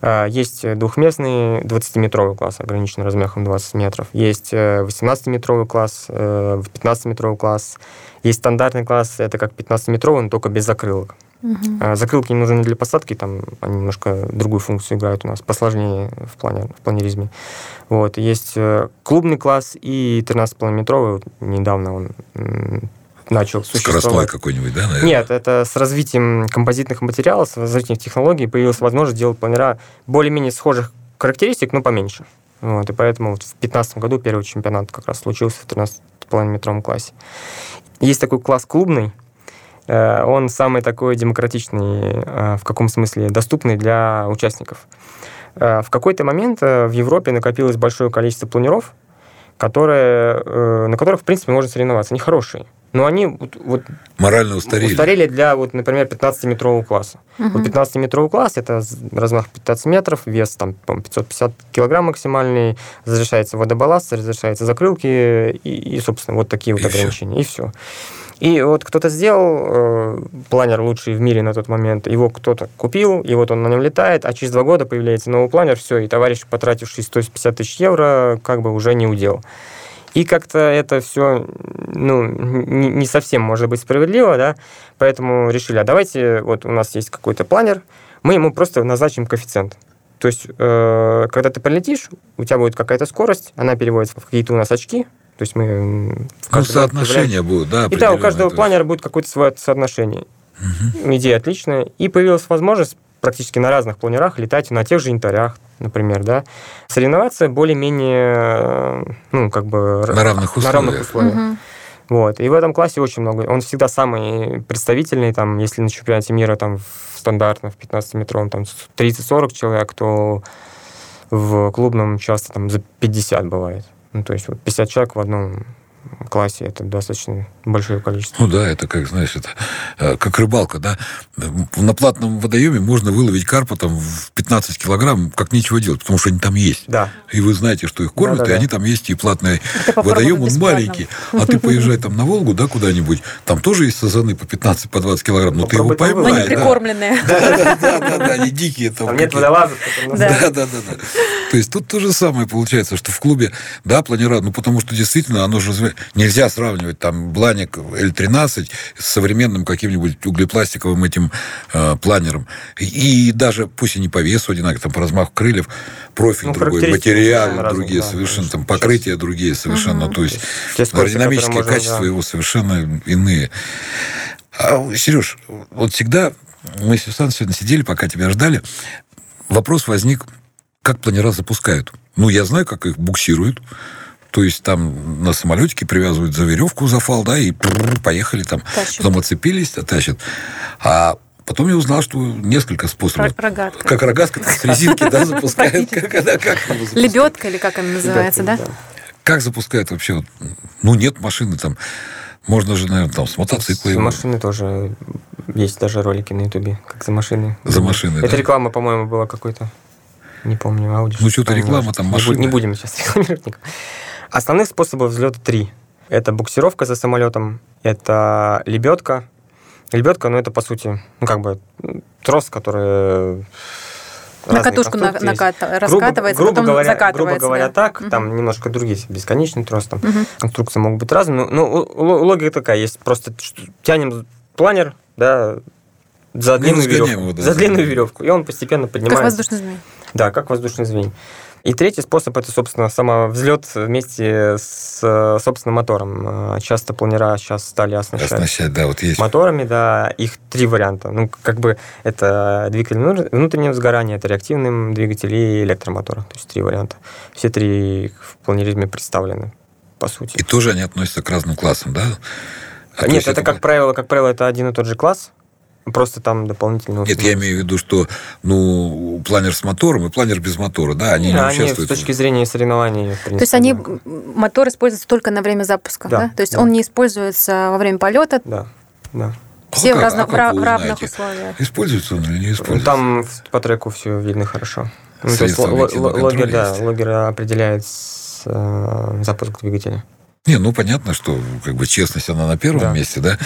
э, есть двухместный 20-метровый класс, ограниченный размером 20 метров. Есть 18-метровый э, класс, 15-метровый э, класс. Есть стандартный класс, это как 15-метровый, но только без закрылок. Угу. Закрылки не нужны для посадки, там они немножко другую функцию играют у нас, посложнее в, плане, в планеризме. Вот. Есть э, клубный класс и 13,5-метровый, вот недавно он начал существовать. Скоростной какой-нибудь, да, наверное? Нет, это с развитием композитных материалов, с развитием технологий появилась возможность делать планера более-менее схожих характеристик, но поменьше. Вот, и поэтому вот в 2015 году первый чемпионат как раз случился в 13,5-метровом классе. Есть такой класс клубный, Э, он самый такой демократичный, э, в каком смысле доступный для участников. Э, в какой-то момент в Европе накопилось большое количество планеров, которые, на которых, в принципе, можно соревноваться. Они хорошие. Но они вот, вот морально устарели. Устарели для, вот, например, 15-метрового класса. Угу. Вот 15-метровый класс это размах 15 метров, вес там 550 килограмм максимальный, разрешается водобалласт, разрешается закрылки и, и собственно, вот такие вот и ограничения. Все. И все. И вот кто-то сделал э, планер лучший в мире на тот момент, его кто-то купил, и вот он на нем летает, а через два года появляется новый планер, все, и товарищ, потративший 150 тысяч евро, как бы уже не удел. И как-то это все ну, не, не совсем может быть справедливо, да, поэтому решили, а давайте, вот у нас есть какой-то планер, мы ему просто назначим коэффициент. То есть, э, когда ты полетишь, у тебя будет какая-то скорость, она переводится в какие-то у нас очки, то есть мы... Ну, соотношение будет, да? И да, у каждого планера будет какое-то свое соотношение. Угу. Идея отличная. И появилась возможность практически на разных планерах летать на тех же янтарях, например, да, соревноваться более-менее, ну, как бы... На равных условиях. На равных условиях. Угу. Вот. И в этом классе очень много. Он всегда самый представительный, там, если на чемпионате мира там в стандартном, в 15-метровом, там 30-40 человек, то в клубном часто там за 50 бывает. Ну, то есть вот 50 человек в одном классе это достаточно большое количество. Ну да, это как, знаешь, это э, как рыбалка, да. На платном водоеме можно выловить карпа там в 15 килограмм, как нечего делать, потому что они там есть. Да. И вы знаете, что их кормят, да, да, и да. они там есть, и платный водоем, он маленький. А ты поезжай там на Волгу, да, куда-нибудь, там тоже есть сазаны по 15, по 20 килограмм, но ты его поймаешь. Но не прикормленные. Да, да, да, да, они [laughs] дикие. Там нет водолазов. Да, да, да. То есть тут то же самое получается, что в клубе, да, планера, ну потому что действительно оно же нельзя сравнивать там Бланик L13 с современным каким-нибудь углепластиковым этим э, планером. И, и даже, пусть и не по весу одинаково, там по размаху крыльев, профиль ну, другой, материалы разные, другие да, совершенно, там покрытия сейчас. другие совершенно. Угу. То есть аэродинамические качества да. его совершенно иные. А, Сереж, вот всегда мы с Сюсан сегодня сидели, пока тебя ждали, вопрос возник, как планера запускают. Ну, я знаю, как их буксируют. То есть там на самолетике привязывают за веревку, за фал, да, и поехали там. Тащат. Потом оцепились, тащат. А Потом я узнал, что несколько способов. Рогатка. Как рогатка, так с резинки, да, запускают. Лебедка или как она называется, да? Как запускают вообще? Ну, нет машины там. Можно же, наверное, там с мотоцикла. С машины тоже есть даже ролики на Ютубе, как за машины. За машины, Это реклама, по-моему, была какой-то. Не помню, аудио. Ну, что-то реклама там машины. Не будем сейчас рекламировать никого. Основных способов взлета три. Это буксировка за самолетом, это лебедка. Лебедка, ну, это, по сути, ну, как бы трос, который на катушку на, накат, раскатывается, грубо, грубо говоря, закатывается. Грубо говоря, да. так, угу. там немножко другие, бесконечный трос, там угу. конструкции могут быть разные. Ну, логика такая есть, просто тянем планер, да, за длинную веревку. Его, да, за длинную веревку. И он постепенно поднимается. Как воздушный змей. Да, как воздушный змей. И третий способ это, собственно, самовзлет вместе с собственным мотором. А, часто планера сейчас стали оснащать, оснащать да, вот есть. моторами, да, их три варианта. Ну, как бы это двигатель внутреннего сгорания, это реактивный двигатель и электромотор. То есть три варианта. Все три в планеризме представлены, по сути. И тоже они относятся к разным классам, да? А Нет, это, это, как правило, как правило, это один и тот же класс, Просто там дополнительно... Нет, я имею в виду, что ну, планер с мотором и планер без мотора, да, они да, не участвуют. Они с точки зрения соревнований. Принципе, То есть они, мотор используется только на время запуска, да? да? То есть да. он не используется во время полета? Да, да. Все а в, разно, а в равных условиях. Используется он или не используется? Там по треку все видно хорошо. Ну, то есть логер, да, логер определяет э, запуск двигателя. Не, ну понятно, что как бы честность она на первом да. месте, да.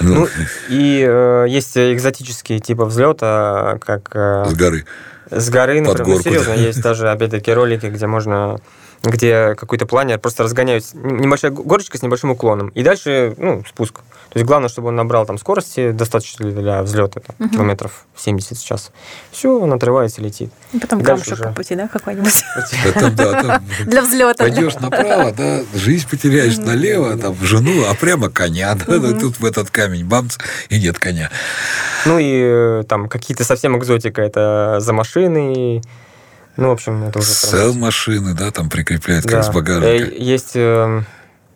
Ну, ну и э, есть экзотические типы взлета, как э, с горы. С горы, например. Под горку, ну, серьезно, да. есть даже опять-таки ролики, где можно где какой-то планер просто разгоняют небольшая горочка с небольшим уклоном. И дальше, ну, спуск. То есть главное, чтобы он набрал там скорости достаточно для взлета, там, угу. километров 70 в час. Все, он отрывается, летит. И потом камушек уже... по пути, да, какой-нибудь? [laughs] Для взлета. Пойдешь направо, да, жизнь потеряешь налево, там, жену, а прямо коня. Тут в этот камень бамц, и нет коня. Ну и э, там какие-то совсем экзотика. Это за машиной, ну, в общем, это уже... Сел машины, да, там прикрепляют, как да. с багажника. Э, есть э,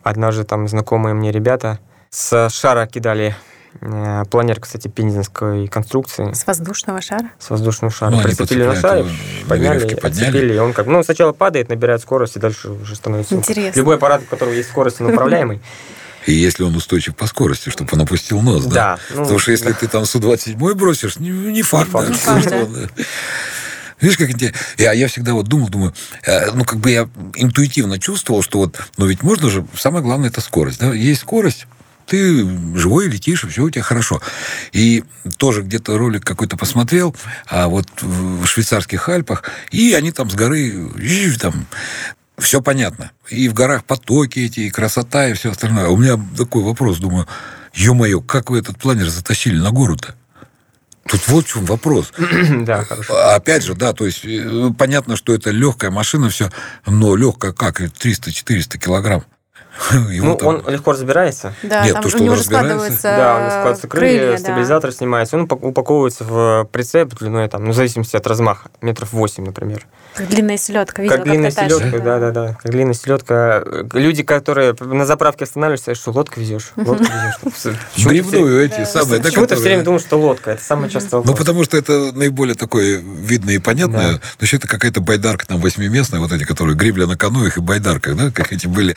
однажды там знакомые мне ребята с шара кидали э, планер, кстати, пензенской конструкции. С воздушного шара? С воздушного шара. Ну, Прицепили на шаре, подняли, подняли. И он как, ну, сначала падает, набирает скорость, и дальше уже становится... Интересно. Любой аппарат, у которого есть скорость, он управляемый. [laughs] И если он устойчив по скорости, чтобы он опустил нос, да? Да. Ну, Потому что если ты там Су-27 бросишь, не, не факт, не факт, да, не факт, да. [laughs] Видишь, как интересно. Я, я всегда вот думал, думаю, э, ну, как бы я интуитивно чувствовал, что вот, ну, ведь можно же, самое главное, это скорость. Да? Есть скорость, ты живой летишь, и все у тебя хорошо. И тоже где-то ролик какой-то посмотрел, а вот в швейцарских Альпах, и они там с горы, там, все понятно. И в горах потоки эти, и красота, и все остальное. А у меня такой вопрос, думаю, ё-моё, как вы этот планер затащили на гору-то? Тут вот в чем вопрос. [clears throat] да, хорошо. Опять же, да, то есть э, понятно, что это легкая машина, все, но легкая как? 300-400 килограмм. [laughs] ну, там... он легко разбирается. Да, Нет, там то, что у него складывается Да, у него складываются крылья, крылья стабилизатор да. снимается. Он упаковывается в прицеп длиной, там, ну, в зависимости от размаха, метров 8, например. Как длинная селедка, видела, как длинная селедка, да, да, да. Как длинная селедка. Люди, которые на заправке останавливаются, что лодка везешь, лодку везешь. [laughs] Грибную эти самые, Почему ты все время думаешь, что лодка? Это самое частое Ну, потому что это наиболее такое видное и понятное. Но еще это какая-то байдарка там восьмиместная, вот эти, которые гребля на каноях и байдарках, да, как эти были.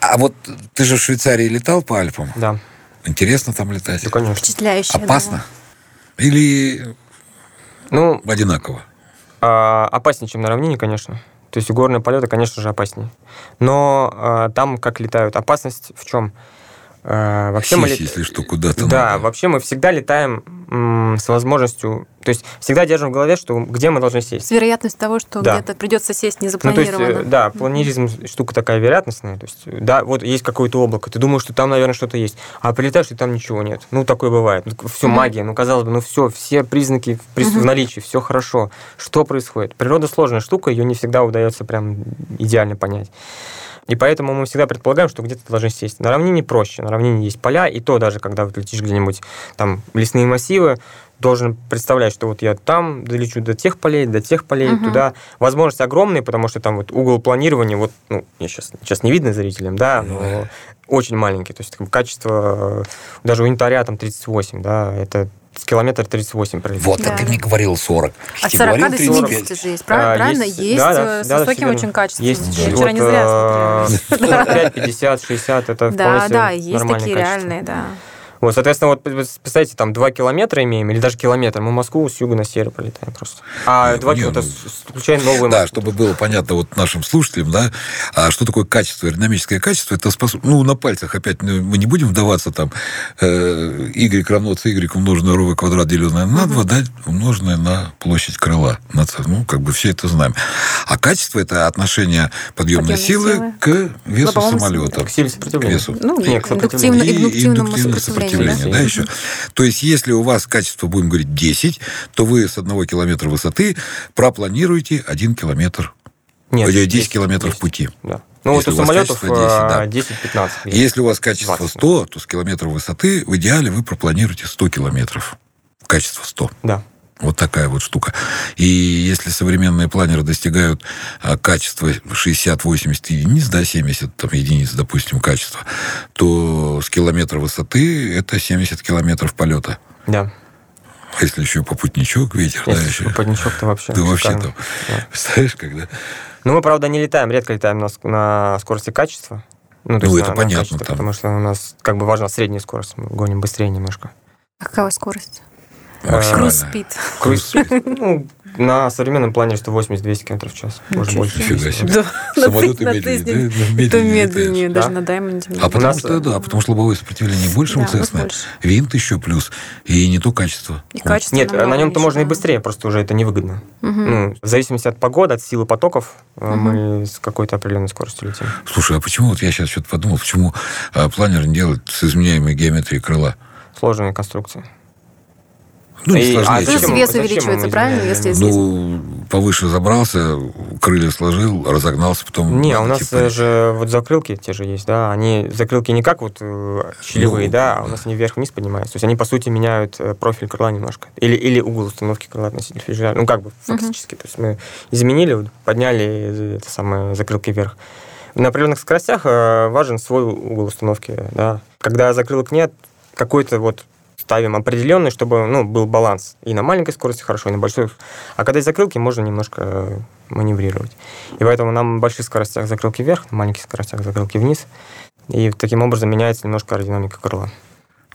А вот ты же в Швейцарии летал по Альпам? Да. Интересно там летать? Да, конечно. Впечатляюще. Опасно? Да. Или ну, одинаково? А, опаснее, чем на равнине, конечно. То есть горные полеты, конечно же, опаснее. Но а, там как летают? Опасность в чем? А, вообще Сись, мы лет... если что, куда-то Да, надо. вообще мы всегда летаем с возможностью... То есть всегда держим в голове, что где мы должны сесть. С вероятностью того, что да. где-то придется сесть незапланированно. Ну, то есть, да, планеризм штука такая вероятностная. То есть, да, вот есть какое-то облако, ты думаешь, что там, наверное, что-то есть, а прилетаешь, и там ничего нет. Ну, такое бывает. Ну, все mm-hmm. магия. Ну, казалось бы, ну все, все признаки в, mm-hmm. в наличии, все хорошо. Что происходит? Природа сложная штука, ее не всегда удается прям идеально понять. И поэтому мы всегда предполагаем, что где-то должны сесть. На равнине проще. На равнине есть поля, и то даже, когда вы летишь где-нибудь там лесные массивы, должен представлять, что вот я там долечу до тех полей, до тех полей, угу. туда. Возможности огромные, потому что там вот угол планирования, вот, ну, мне сейчас, сейчас не видно зрителям, да, но очень маленький. То есть качество, даже у янтаря там 38, да, это с километра 38 пролетел. Вот, да. а ты мне говорил 40. От 40 говорил, до 70 же есть, правильно? А, правильно? Есть, есть да, да, с да, высоким очень качеством. Есть, Я вчера не зря смотрела. 45, 50, 60, это Да, да, есть такие реальные, да. Вот, соответственно, вот представьте, там 2 километра имеем, или даже километр, мы Москву с юга на север пролетаем просто. А не, 2 километра, ну, включаем новую Да, чтобы было понятно вот нашим слушателям, да, а что такое качество, аэродинамическое качество, это способ... Ну, на пальцах опять ну, мы не будем вдаваться там э, y равно c y умноженное ровно квадрат, деленное на 2, да, умноженное на площадь крыла. На, ну, как бы все это знаем. А качество – это отношение подъемной, подъемной силы, силы к весу самолета. К силе сопротивления. К весу. Ну, нет, к индуктивно, и, индуктивному сопротивлению сопротивления, да, да еще. То есть, если у вас качество, будем говорить, 10, то вы с одного километра высоты пропланируете один километр нет, 10, 10 километров 10, пути. Да. Ну, Если вот у самолетов 10, да. 10-15. Если у вас качество 20. 100, то с километра высоты в идеале вы пропланируете 100 километров. Качество 100. Да. Вот такая вот штука. И если современные планеры достигают а, качества 60-80 единиц, да, 70 там, единиц, допустим, качества, то с километра высоты это 70 километров полета. Да. А если еще попутничок, ветер, если да, еще... попутничок-то вообще. Да вообще там, да. представляешь, когда... Ну, мы, правда, не летаем, редко летаем на, на скорости качества. Ну, то ну есть это на, понятно. На качество, там. Потому что у нас как бы важна средняя скорость, мы гоним быстрее немножко. А какая скорость? Круз-спид. Круз-спид. [laughs] Ну, на современном плане 180-200 км в час. Может, больше. Нифига себе. Да. Самолеты медленнее. Это медленнее, даже на Даймонде. А потому что, да, потому что лобовое сопротивление больше у Цесны. Винт еще плюс. И не то качество. И качество Нет, на нем-то можно и быстрее, просто уже это невыгодно. Ну, в зависимости от погоды, от силы потоков, э, мы с какой-то определенной скоростью летим. Слушай, а почему, вот я сейчас что-то подумал, почему а, планер не делает с изменяемой геометрией крыла? Сложная конструкция. Ну, не сложнее. А зачем, вес увеличивается, правильно? Если ну, повыше забрался, крылья сложил, разогнался, потом... Не, а у нас типа... же вот закрылки те же есть, да, они закрылки не как вот э, щелевые, ну, да, а у нас они вверх-вниз поднимаются. То есть они, по сути, меняют э, профиль крыла немножко. Или, или угол установки крыла относительно фюзеляжа. Ну, как бы фактически. Uh-huh. То есть мы изменили, подняли это самое закрылки вверх. На определенных скоростях э, важен свой угол установки, да. Когда закрылок нет, какой-то вот ставим определенный, чтобы ну, был баланс и на маленькой скорости хорошо, и на большой. А когда есть закрылки, можно немножко э, маневрировать. И поэтому нам на больших скоростях закрылки вверх, на маленьких скоростях закрылки вниз. И таким образом меняется немножко аэродинамика крыла.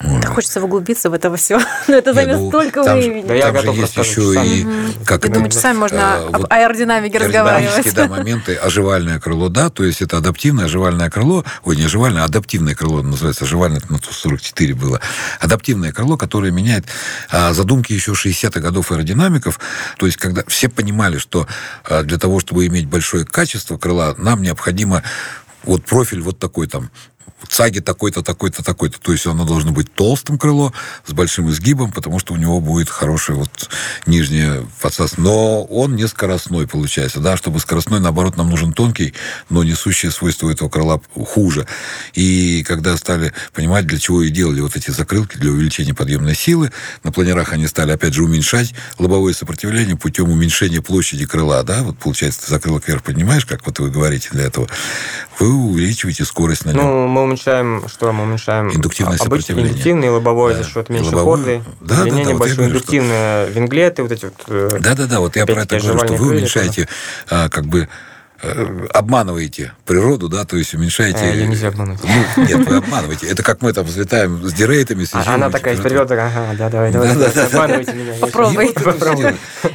Да хочется углубиться в это все. [laughs] Но это займет ну, столько времени. Да я готов есть еще и... Как я думаю, часами можно а, об аэродинамике разговаривать. да, моменты. Оживальное крыло, да, то есть это адаптивное оживальное крыло. Ой, не оживальное, а адаптивное крыло называется. Оживальное это на Ту-44 было. Адаптивное крыло, которое меняет а, задумки еще 60-х годов аэродинамиков. То есть когда все понимали, что а, для того, чтобы иметь большое качество крыла, нам необходимо вот профиль вот такой там цаги такой-то, такой-то, такой-то. То есть оно должно быть толстым крыло, с большим изгибом, потому что у него будет хорошее вот нижнее подсас. Но он не скоростной получается, да, чтобы скоростной, наоборот, нам нужен тонкий, но несущие свойства этого крыла хуже. И когда стали понимать, для чего и делали вот эти закрылки для увеличения подъемной силы, на планерах они стали, опять же, уменьшать лобовое сопротивление путем уменьшения площади крыла, да, вот получается, ты закрылок вверх поднимаешь, как вот вы говорите для этого, вы увеличиваете скорость на нем. Ну, мы уменьшаем, что мы уменьшаем? Индуктивное сопротивление. Индуктивное и лобовое да. за счет меньшей хорды. Да, да, да, вот индуктивные что... винглеты, вот эти вот... Э, Да-да-да, вот я про это говорю, что вы уменьшаете а, как бы Э, обманываете природу, да, то есть уменьшаете... А, ее нельзя обмануть. Ну, нет, вы обманываете. Это как мы там взлетаем с дирейтами, с а, Она такая из природа, ага, да, давай, давай, да, да, обманывайте меня. Попробуй.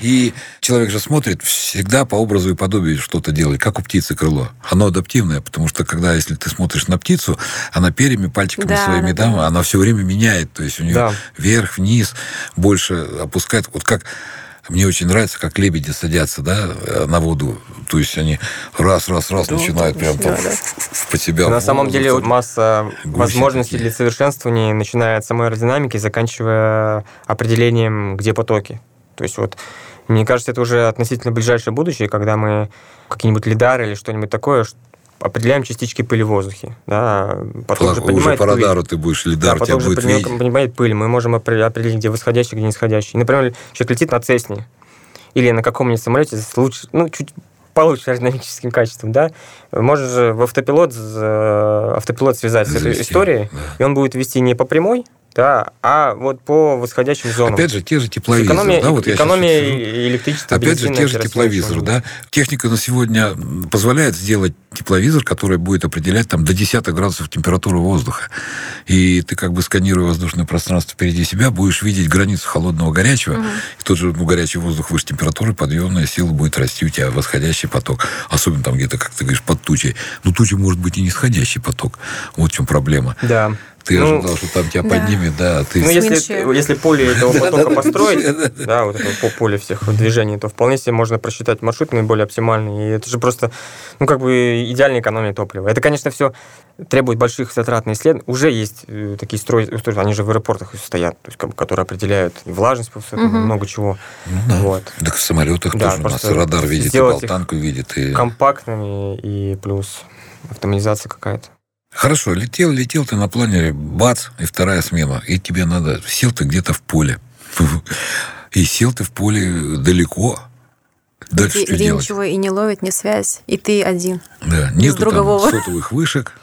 И человек же смотрит всегда по образу и подобию что-то делает, как у птицы крыло. Оно адаптивное, потому что когда, если ты смотришь на птицу, она перьями, пальчиками да, своими, да, да, она все время меняет, то есть у нее да. вверх, вниз, больше опускает. Вот как мне очень нравится, как лебеди садятся, да, на воду. То есть они раз, раз, раз да, начинают прям там да. по себя. На самом деле масса возможностей такие. для совершенствования, начиная от самой аэродинамики, заканчивая определением, где потоки. То есть вот мне кажется, это уже относительно ближайшее будущее, когда мы какие-нибудь лидары или что-нибудь такое определяем частички пыли в воздухе. Да, потом же уже по радару ты будешь лидар, да, потом тебя будет понимает пыль. Мы можем определить, где восходящий, где нисходящий. Например, человек летит на Цесне или на каком-нибудь самолете лучше, ну, чуть получше аэродинамическим качеством, да, можно же в автопилот, автопилот связать Завести, с этой историей, да. и он будет вести не по прямой, да, а вот по восходящим зонам. Опять же, те же тепловизоры. Экономия, да, вот экономия электричества. Опять же, те же тепловизоры. Да? Техника на сегодня позволяет сделать тепловизор, который будет определять там, до десятых градусов температуры воздуха. И ты как бы сканируя воздушное пространство впереди себя, будешь видеть границу холодного горячего. Угу. И тот же ну, горячий воздух выше температуры, подъемная сила будет расти у тебя восходящий поток. Особенно там где-то, как ты говоришь, под тучей. Но туча может быть и нисходящий поток. Вот в чем проблема. Да. Ты ну, ожидал, что там тебя да. поднимет, да, ты... Ну, если, если поле этого потока построить, да, вот это поле всех движений, то вполне себе можно просчитать маршрут наиболее оптимальный. И это же просто, ну, как бы идеальная экономия топлива. Это, конечно, все требует больших затрат на исследования. Уже есть э, такие устройства, они же в аэропортах стоят, то есть, как, которые определяют влажность, угу. много чего. Ну, да. Вот. Так в самолетах да, тоже у нас радар видит, и болтанку видит. И... Компактными, и плюс автоматизация какая-то. Хорошо, летел, летел ты на планере, бац, и вторая смена. И тебе надо... Сел ты где-то в поле. И сел ты в поле далеко. Дальше что делать? ничего и не ловит, не связь, и ты один. Да, нету там [laughs] сотовых вышек.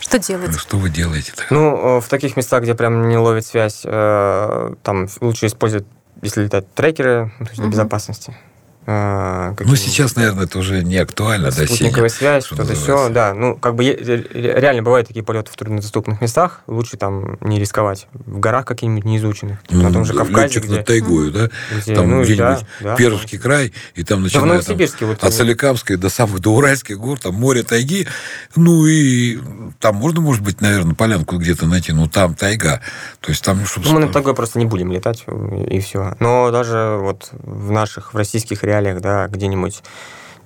Что делать? Что вы делаете? -то? Ну, в таких местах, где прям не ловит связь, э, там лучше использовать, если летать трекеры, то есть для безопасности. А, ну, сейчас, наверное, это уже не актуально. Спутниковая да, связь, что-то все, да. Ну, как бы реально бывают такие полеты в труднодоступных местах. Лучше там не рисковать. В горах каких-нибудь неизученных. Ну, на том же Кавказе, где... над тайгою, да? Где, там ну, где-нибудь да, да, Пермский край, и там начиная да, там, вот, от Соликамской до самых до Уральских гор, там море тайги. Ну, и там можно, может быть, наверное, полянку где-то найти, но там тайга. То есть там... Ну, мы на тайгой просто не будем летать, и все. Но даже вот в наших, в российских реалиях реалиях, да, где-нибудь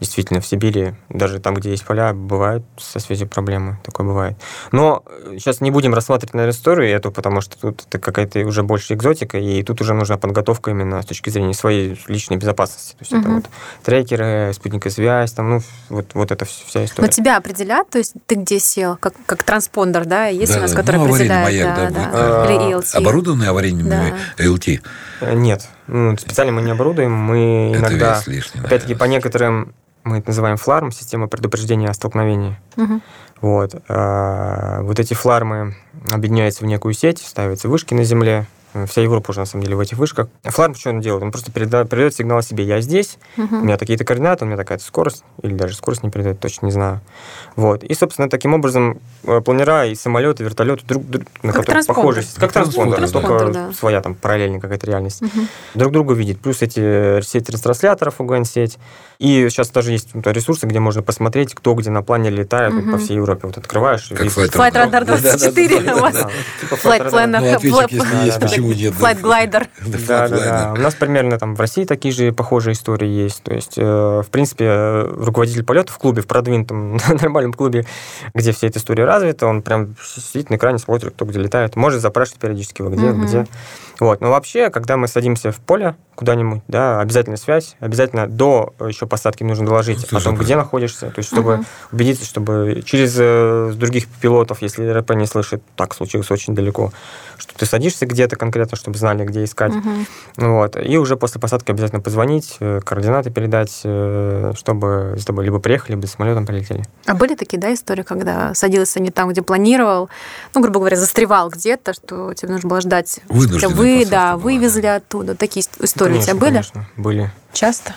действительно в Сибири, даже там, где есть поля, бывают со связью проблемы, такое бывает. Но сейчас не будем рассматривать, наверное, историю эту, потому что тут это какая-то уже больше экзотика, и тут уже нужна подготовка именно с точки зрения своей личной безопасности. То есть угу. это вот трекеры, спутниковая связь, там, ну, вот, вот эта вся история. Но тебя определят, то есть ты где сел, как, как транспондер, да, есть да, у нас, да. который ну, определяет. Маяк, да, да, да. Или ELT. Оборудованный аварийным да. ELT? Нет, ну, специально мы не оборудуем, мы это иногда, опять-таки, по некоторым мы это называем фларм, система предупреждения о столкновении. Угу. Вот. А, вот эти флармы объединяются в некую сеть, ставятся вышки на земле, вся Европа уже, на самом деле, в этих вышках. Фларм что он делает? Он просто передает, передает сигнал себе, я здесь, угу. у меня такие-то координаты, у меня такая-то скорость, или даже скорость не передает, точно не знаю. Вот. И, собственно, таким образом э, планера и самолеты, вертолеты друг, друг на как которые похожи. Как транспондер, транспондер только да. своя там параллельная какая-то реальность. Угу. Друг друга видит. Плюс эти сети ретрансляторов, УГН-сеть. И сейчас даже есть ресурсы, где можно посмотреть, кто где на плане летает угу. по всей Европе. Вот открываешь. Как Flight Radar 24 у вас. Flight Planner. Почему нет? Glider. [laughs] Да, да, да. У нас примерно там в России такие же похожие истории есть. То есть, э, в принципе, руководитель полета в клубе, в продвинутом [laughs] нормальном клубе, где вся эта история развита, он прям сидит на экране, смотрит, кто где летает. Может запрашивать периодически, вы где, где. Вот. Но вообще, когда мы садимся в поле куда-нибудь, да, обязательно связь, обязательно до еще посадки нужно доложить о том, где находишься, то есть чтобы угу. убедиться, чтобы через э, других пилотов, если РП не слышит, так случилось очень далеко, что ты садишься где-то конкретно, чтобы знали, где искать. Угу. Вот. И уже после посадки обязательно позвонить, э, координаты передать, э, чтобы с тобой либо приехали, либо самолетом прилетели. А были такие, да, истории, когда садился не там, где планировал, ну, грубо говоря, застревал где-то, что тебе нужно было ждать, Вынужденная вы, да, вывезли оттуда. Такие истории конечно, у тебя были? Конечно, были. Часто?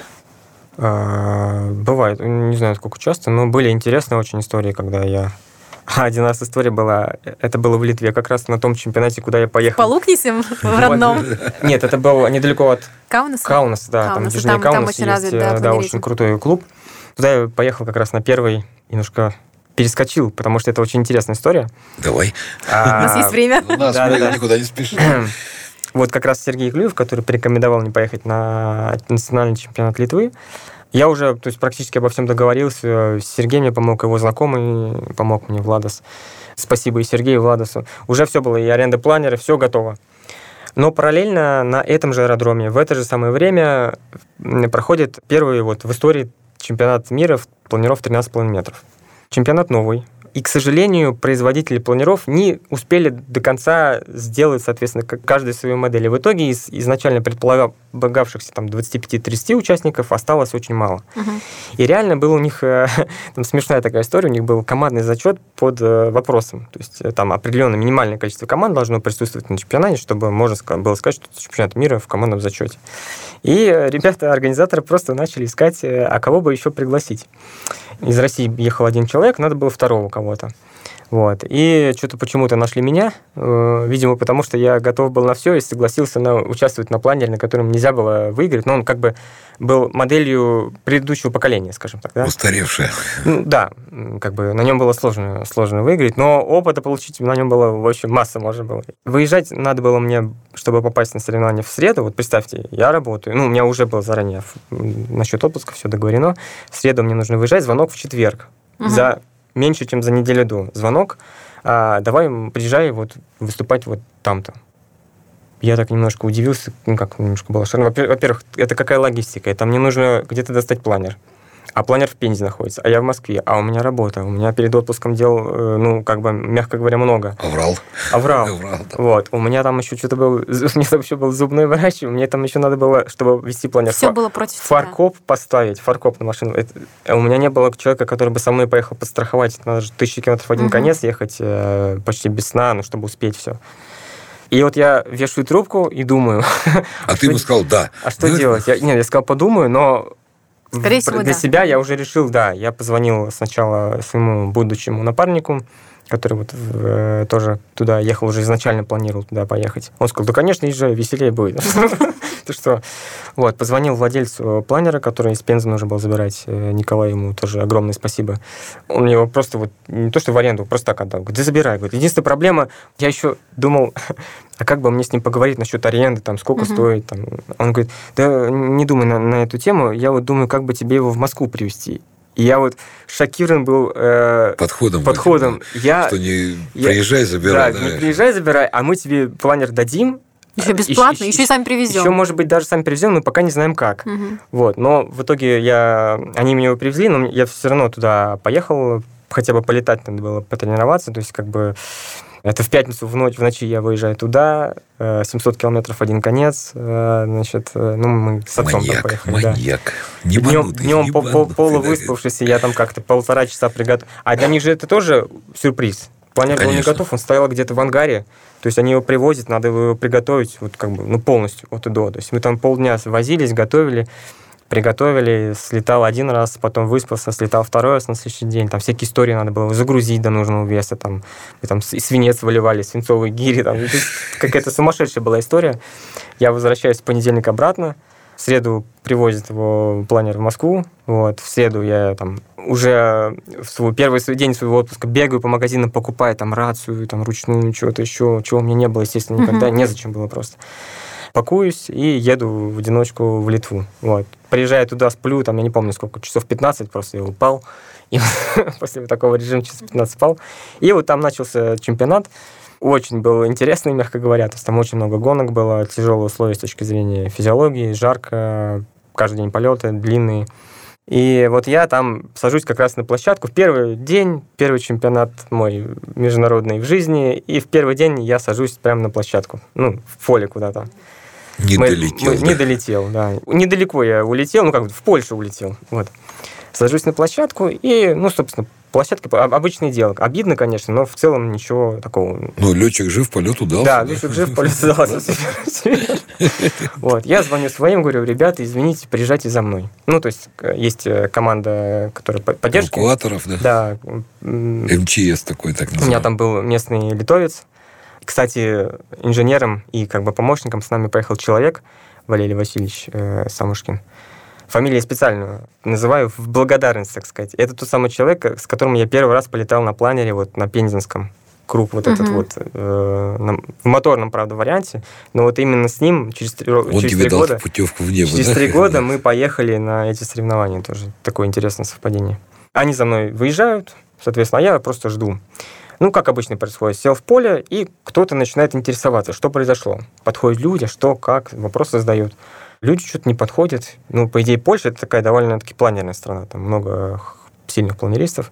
А, бывает, не знаю, сколько часто, но были интересные очень истории, когда я [laughs] один раз история была, это было в Литве, как раз на том чемпионате, куда я поехал. По Лукнисям [laughs] в родном? [laughs] Нет, это было недалеко от Каунаса. Каунаса, да, там южнее Каунас есть, развит, да, да очень крутой клуб. Туда я поехал как раз на первый, немножко перескочил, потому что это очень интересная история. Давай. А, у нас есть время. У нас никуда не спешим. [clears throat] Вот как раз Сергей Клюев, который порекомендовал мне поехать на национальный чемпионат Литвы, я уже то есть, практически обо всем договорился. Сергей мне помог, его знакомый помог мне, Владос. Спасибо и Сергею, и Владосу. Уже все было, и аренда планера, все готово. Но параллельно на этом же аэродроме в это же самое время проходит первый вот в истории чемпионат мира в планиров 13,5 метров. Чемпионат новый, и, к сожалению, производители планеров не успели до конца сделать, соответственно, каждую свою модель. И в итоге из изначально предполагавшихся там 25-30 участников осталось очень мало. Угу. И реально был у них, э, [laughs] там смешная такая история, у них был командный зачет под э, вопросом. То есть э, там определенное минимальное количество команд должно присутствовать на чемпионате, чтобы можно было сказать, что это чемпионат мира в командном зачете. И ребята, организаторы просто начали искать, а кого бы еще пригласить из России ехал один человек, надо было второго кого-то. Вот. И что-то почему-то нашли меня, э, видимо, потому что я готов был на все и согласился на, участвовать на планере, на котором нельзя было выиграть. Но он как бы был моделью предыдущего поколения, скажем так. Да? Устаревшая. Ну, да, как бы на нем было сложно, сложно выиграть, но опыта получить на нем было, в общем, масса можно было. Выезжать надо было мне, чтобы попасть на соревнования в среду. Вот представьте, я работаю, ну, у меня уже было заранее насчет отпуска все договорено. В среду мне нужно выезжать, звонок в четверг. Угу. За меньше, чем за неделю до. Звонок, а, давай приезжай вот выступать вот там-то. Я так немножко удивился, ну как немножко было шарно. Во-первых, это какая логистика? Это мне нужно где-то достать планер а планер в Пензе находится, а я в Москве, а у меня работа, у меня перед отпуском дел, э, ну, как бы, мягко говоря, много. Аврал. Аврал. [laughs] Аврал да. Вот, у меня там еще что-то был, [laughs] у меня там еще был зубной врач, мне там еще надо было, чтобы вести планер. Все Фар... было против Фаркоп тебя. поставить, фаркоп на машину. Это... У меня не было человека, который бы со мной поехал подстраховать, надо же тысячи километров в один угу. конец ехать, э, почти без сна, ну, чтобы успеть все. И вот я вешаю трубку и думаю. [laughs] А, ты ему сказал «да». А что делать? Я, нет, я сказал «подумаю», но Скорее всего, Для да. себя я уже решил, да, я позвонил сначала своему будущему напарнику, который вот э, тоже туда ехал, уже изначально планировал туда поехать. Он сказал, да, конечно, езжай, веселее будет. [laughs] Ты что? Вот, позвонил владельцу планера, который из Пензы нужно было забирать, э, Николаю, ему тоже огромное спасибо. Он его просто вот, не то что в аренду, просто так отдал. Говорит, да забирай. Говорит, единственная проблема, я еще думал, [laughs] а как бы мне с ним поговорить насчет аренды, там, сколько uh-huh. стоит, там. Он говорит, да не думай на, на эту тему, я вот думаю, как бы тебе его в Москву привезти. И я вот шокирован был э, подходом. подходом. Этим, я, что не я, приезжай, забирай. Да, да, не приезжай, забирай, а мы тебе планер дадим. Еще бесплатно, еще, еще и сами привезем. Еще, может быть, даже сами привезем, но пока не знаем как. Угу. Вот, но в итоге я, они меня его привезли, но я все равно туда поехал, хотя бы полетать надо было, потренироваться, то есть как бы это в пятницу в ночь, в ночи я выезжаю туда, 700 э, километров один конец, э, значит, э, ну, мы с отцом маньяк, там поехали. Маньяк, да. Днем, днем по, по, полувыспавшийся, я там как-то полтора часа приготовил. А для них же это тоже сюрприз. Планер был не готов, он стоял где-то в ангаре, то есть они его привозят, надо его приготовить вот как бы, ну, полностью от и до. То есть мы там полдня возились, готовили, приготовили, слетал один раз, потом выспался, слетал второй раз на следующий день. Там всякие истории надо было загрузить до нужного веса. Там, и там свинец выливали, свинцовые гири. Там, какая-то сумасшедшая была история. Я возвращаюсь в понедельник обратно. В среду привозят его планер в Москву. Вот. В среду я там уже в свой первый свой день своего отпуска бегаю по магазинам, покупаю там рацию, там ручную, чего-то еще, чего у меня не было, естественно, никогда, mm-hmm. незачем было просто. Пакуюсь и еду в одиночку в Литву. Вот. Приезжаю туда, сплю, там, я не помню сколько, часов 15, просто я упал. И [laughs] после такого режима часов 15 спал. И вот там начался чемпионат. Очень был интересный, мягко говоря. То есть там очень много гонок было, тяжелые условия с точки зрения физиологии, жарко, каждый день полеты длинные. И вот я там сажусь как раз на площадку в первый день, первый чемпионат мой международный в жизни, и в первый день я сажусь прямо на площадку, ну, в поле куда-то. Не мы, долетел. Мы, да? Не долетел, да. Недалеко я улетел, ну как бы в Польшу улетел, вот. Сажусь на площадку и, ну, собственно, площадка обычный дело. Обидно, конечно, но в целом ничего такого. Ну, летчик жив, полет удался. Да, летчик жив, полет удался. [laughs] Вот, я звоню своим, говорю, ребята, извините, приезжайте за мной. Ну, то есть, есть э, команда, которая поддержки. Эвакуаторов, да? Да. МЧС такой, так называемый. У меня там был местный литовец. Кстати, инженером и как бы помощником с нами поехал человек, Валерий Васильевич э, Самушкин фамилию специальную называю в благодарность, так сказать. Это тот самый человек, с которым я первый раз полетал на планере вот на Пензенском круг вот uh-huh. этот вот э, на, в моторном, правда, варианте, но вот именно с ним через три, Он через три года, путевку в небо, через да? три [laughs] года мы поехали на эти соревнования тоже. Такое интересное совпадение. Они за мной выезжают, соответственно, а я просто жду. Ну, как обычно происходит, сел в поле, и кто-то начинает интересоваться, что произошло. Подходят люди, что, как, вопросы задают люди что-то не подходят. Ну, по идее, Польша это такая довольно-таки планерная страна, там много сильных планеристов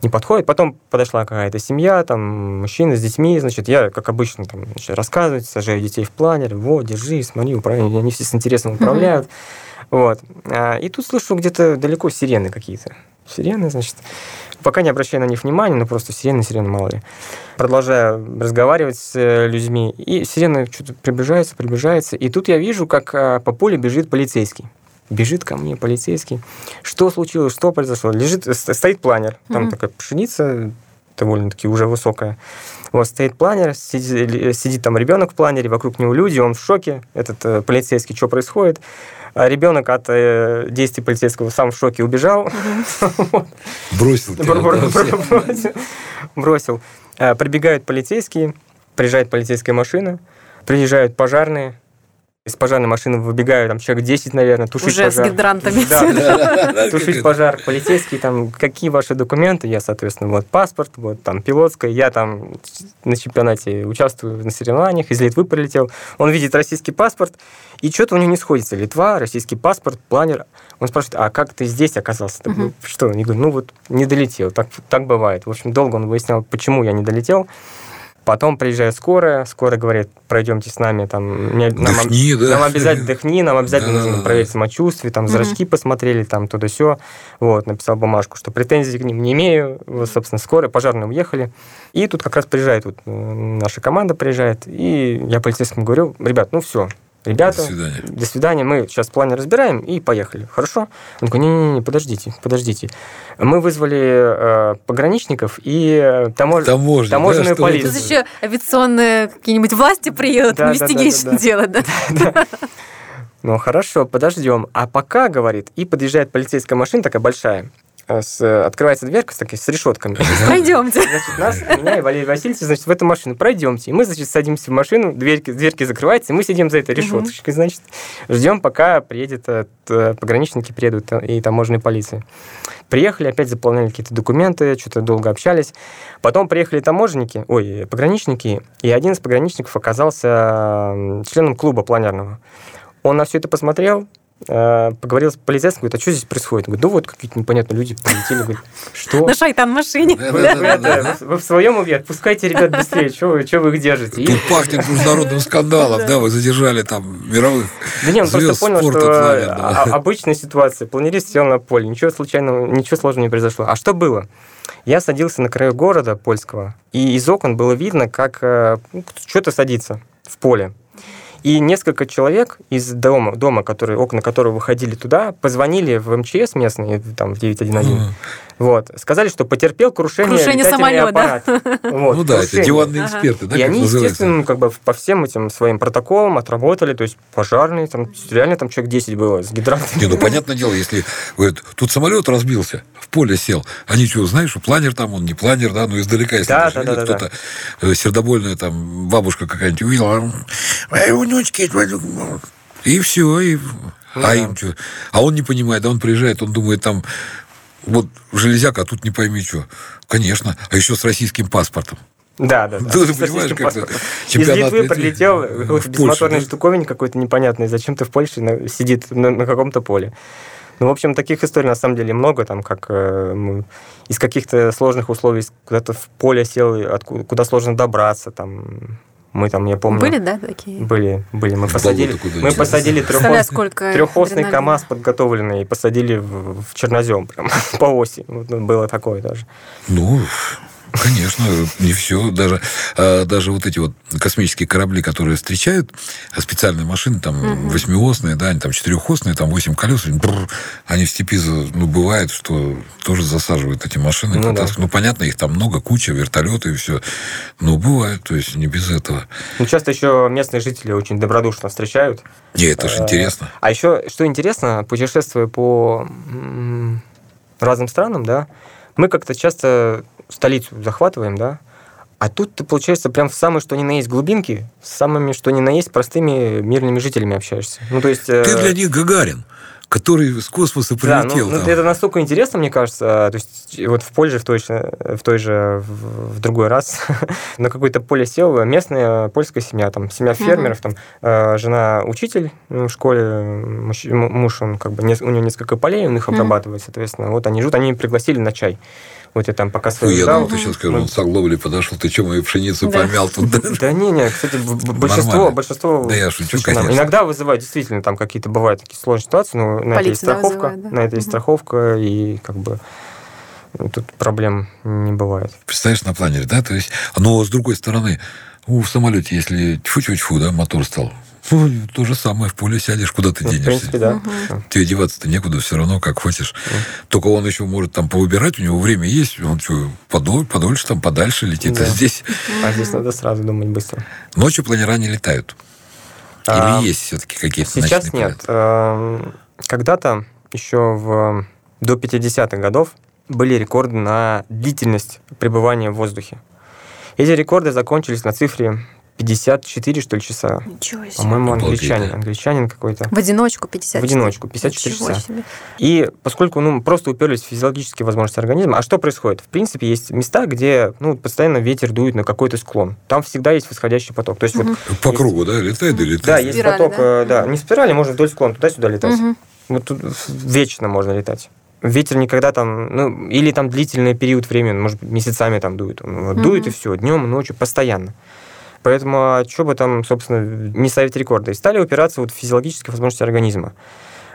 не подходит. Потом подошла какая-то семья, там, мужчина с детьми, значит, я, как обычно, там, значит, рассказывать, сажаю детей в планер, вот, держи, смотри, управляю, они все с интересом управляют. Вот. А, и тут слышу где-то далеко сирены какие-то. Сирены, значит. Пока не обращаю на них внимания, но просто сирены, сирены, мало ли. Продолжаю разговаривать с э, людьми, и сирена что-то приближается, приближается, и тут я вижу, как а, по полю бежит полицейский. Бежит ко мне полицейский. Что случилось, что произошло? Лежит, стоит планер, там mm-hmm. такая пшеница, довольно-таки уже высокая. Вот стоит планер, сидит, сидит там ребенок в планере, вокруг него люди, он в шоке, этот э, полицейский, что происходит. А ребенок от э, действий полицейского сам в шоке убежал. Бросил. Бросил. Э, прибегают полицейские, приезжает полицейская машина, приезжают пожарные, из пожарной машины выбегают, там человек 10, наверное, тушить Уже пожар. с гидрантами. Да, [laughs] тушить пожар. Полицейские, там, какие ваши документы? Я, соответственно, вот паспорт, вот там пилотская. Я там на чемпионате участвую на соревнованиях, из Литвы прилетел. Он видит российский паспорт, и что-то у него не сходится. Литва, российский паспорт, планер. Он спрашивает, а как ты здесь оказался? Uh-huh. Что? Я говорю, ну вот не долетел. Так, так бывает. В общем, долго он выяснял, почему я не долетел. Потом приезжает скорая, скорая говорит, пройдемте с нами, там, нам, дыхни, нам, да. нам обязательно дыхни, нам обязательно да, нужно проверить самочувствие, там, зрачки mm-hmm. посмотрели, там, туда все. Вот, написал бумажку, что претензий к ним не имею. Вот, собственно, скорая, пожарные уехали. И тут как раз приезжает, вот, э, наша команда приезжает, и я полицейскому говорю, ребят, ну все, ребята, до свидания. до свидания, мы сейчас планы разбираем и поехали. Хорошо? Он такой, не-не-не, подождите, подождите. Мы вызвали э, пограничников и э, тамож... Таможня, таможенную да, полицию. Тут еще авиационные какие-нибудь власти приедут, да, investigation да, да, да, делать, да? [laughs] да. Ну, хорошо, подождем. А пока, говорит, и подъезжает полицейская машина такая большая, с, открывается дверка с, такой, с решетками. [laughs] Пройдемте. Значит, нас, меня и Валерий Васильевич, значит, в эту машину пройдемте. И мы, значит, садимся в машину, дверки, дверки закрываются, и мы сидим за этой решеточкой, значит, ждем, пока приедет, э, пограничники приедут э, и таможенная полиция. Приехали, опять заполняли какие-то документы, что-то долго общались. Потом приехали таможенники, ой, пограничники, и один из пограничников оказался членом клуба планерного. Он на все это посмотрел, Э, поговорил с полицейским, говорит, а что здесь происходит? Говорит, ну вот какие-то непонятные люди прилетели, говорит, что? На шайтан машине. Вы в своем уме, отпускайте ребят быстрее, что вы их держите? Тут пахнет международным скандалом, да, вы задержали там мировых Да нет, он просто понял, что обычная ситуация, планерист сел на поле, ничего случайного, ничего сложного не произошло. А что было? Я садился на краю города польского, и из окон было видно, как э, ну, что-то садится в поле. И несколько человек из дома, дома которые, окна которого выходили туда, позвонили в МЧС местные, там, в 911, Вот. Сказали, что потерпел крушение, крушение самолета. аппарат. [laughs] Вот, ну да, это диванные эксперты, да, И они, естественно, как бы по всем этим своим протоколам отработали, то есть пожарные, там реально там человек 10 было с гидрантами. Не, ну понятное дело, если говорят, тут самолет разбился, в поле сел, они что, знаешь, что планер там, он не планер, да, ну издалека, если да, да, да, кто-то да. Э, сердобольная там бабушка какая-нибудь увидела, мои внучки, и все, и ну, а да. им что? А он не понимает, а он приезжает, он думает, там, вот железяка, а тут не пойми что. Конечно, а еще с российским паспортом. Да, да, да. [laughs] Ты, понимаешь, как это Из Литвы прилетел какой-то бесмоторный штуковин какой-то непонятный. Зачем ты в Польше сидит на, на каком-то поле? Ну, в общем, таких историй на самом деле много, там, как э, мы из каких-то сложных условий куда-то в поле сел, откуда, куда сложно добраться, там, мы там, я помню... Были, да, такие? Были, были. Мы посадили, мы посадили трехос... трехосный КАМАЗ подготовленный и посадили в, в чернозем прям [laughs] по оси. Вот, ну, было такое даже. Ну, Конечно, не все. Даже, а, даже вот эти вот космические корабли, которые встречают, специальные машины, там, угу. восьмиосные, да, они там четырехосные, там, восемь колес, бррр, они в степи, ну, бывает, что тоже засаживают эти машины. Ну, да. ну, понятно, их там много, куча, вертолеты и все. Но бывает, то есть не без этого. Ну, часто еще местные жители очень добродушно встречают. Не, это же интересно. А еще, что интересно, путешествуя по разным странам, да, мы как-то часто столицу захватываем, да, а тут ты, получается, прям в самой что ни на есть глубинки, с самыми что ни на есть простыми мирными жителями общаешься. Ну, то есть... Ты э... для них Гагарин который с космоса прилетел. Да, ну, ну, это настолько интересно, мне кажется. То есть вот в Польше в той же, в, той же, в, в другой раз [laughs] на какое-то поле сел местная польская семья, там семья фермеров, там э, жена учитель в школе, муж, муж он как бы у него несколько полей, он их обрабатывает, соответственно. Вот они живут, они пригласили на чай. Вот я там пока свою Я думал, ты сейчас скажешь, он с оглобли подошел, ты что, мою пшеницу помял тут? Да не, не, кстати, большинство, большинство... Да я шучу, конечно. Иногда вызывает действительно там какие-то бывают такие сложные ситуации, но на это есть страховка, на это есть страховка, и как бы тут проблем не бывает. Представляешь, на планере, да? То есть, но с другой стороны, в самолете, если тьфу-тьфу-тьфу, да, мотор стал, ну, то же самое, в поле сядешь, куда ты ну, денешься. В принципе, да. Угу. Тебе деваться-то некуда, все равно, как хочешь. Угу. Только он еще может там повыбирать, у него время есть, он что, подоль, подольше, там, подальше летит, да. а здесь... А здесь надо сразу думать быстро. Ночью планера не летают? Или а, есть все-таки какие-то Сейчас нет. Эм, когда-то, еще в, до 50-х годов, были рекорды на длительность пребывания в воздухе. Эти рекорды закончились на цифре 54, что ли, часа. Ничего себе. По-моему, англичанин. Англичанин какой-то. В одиночку 54? В одиночку, 54 Ничего часа. Себе. И поскольку ну, просто уперлись в физиологические возможности организма, а что происходит? В принципе, есть места, где ну, постоянно ветер дует на какой-то склон. Там всегда есть восходящий поток. То есть, угу. вот, По есть... кругу, да? Летает и летает? Да, есть спирали, поток, да? Э, да. Не спирали, можно вдоль склона, туда-сюда летать. Угу. Вот тут вечно можно летать ветер никогда там, ну, или там длительный период времени, может быть, месяцами там дует. Он вот, mm дует и все, днем, ночью, постоянно. Поэтому а что бы там, собственно, не ставить рекорды? Стали упираться вот в физиологические возможности организма.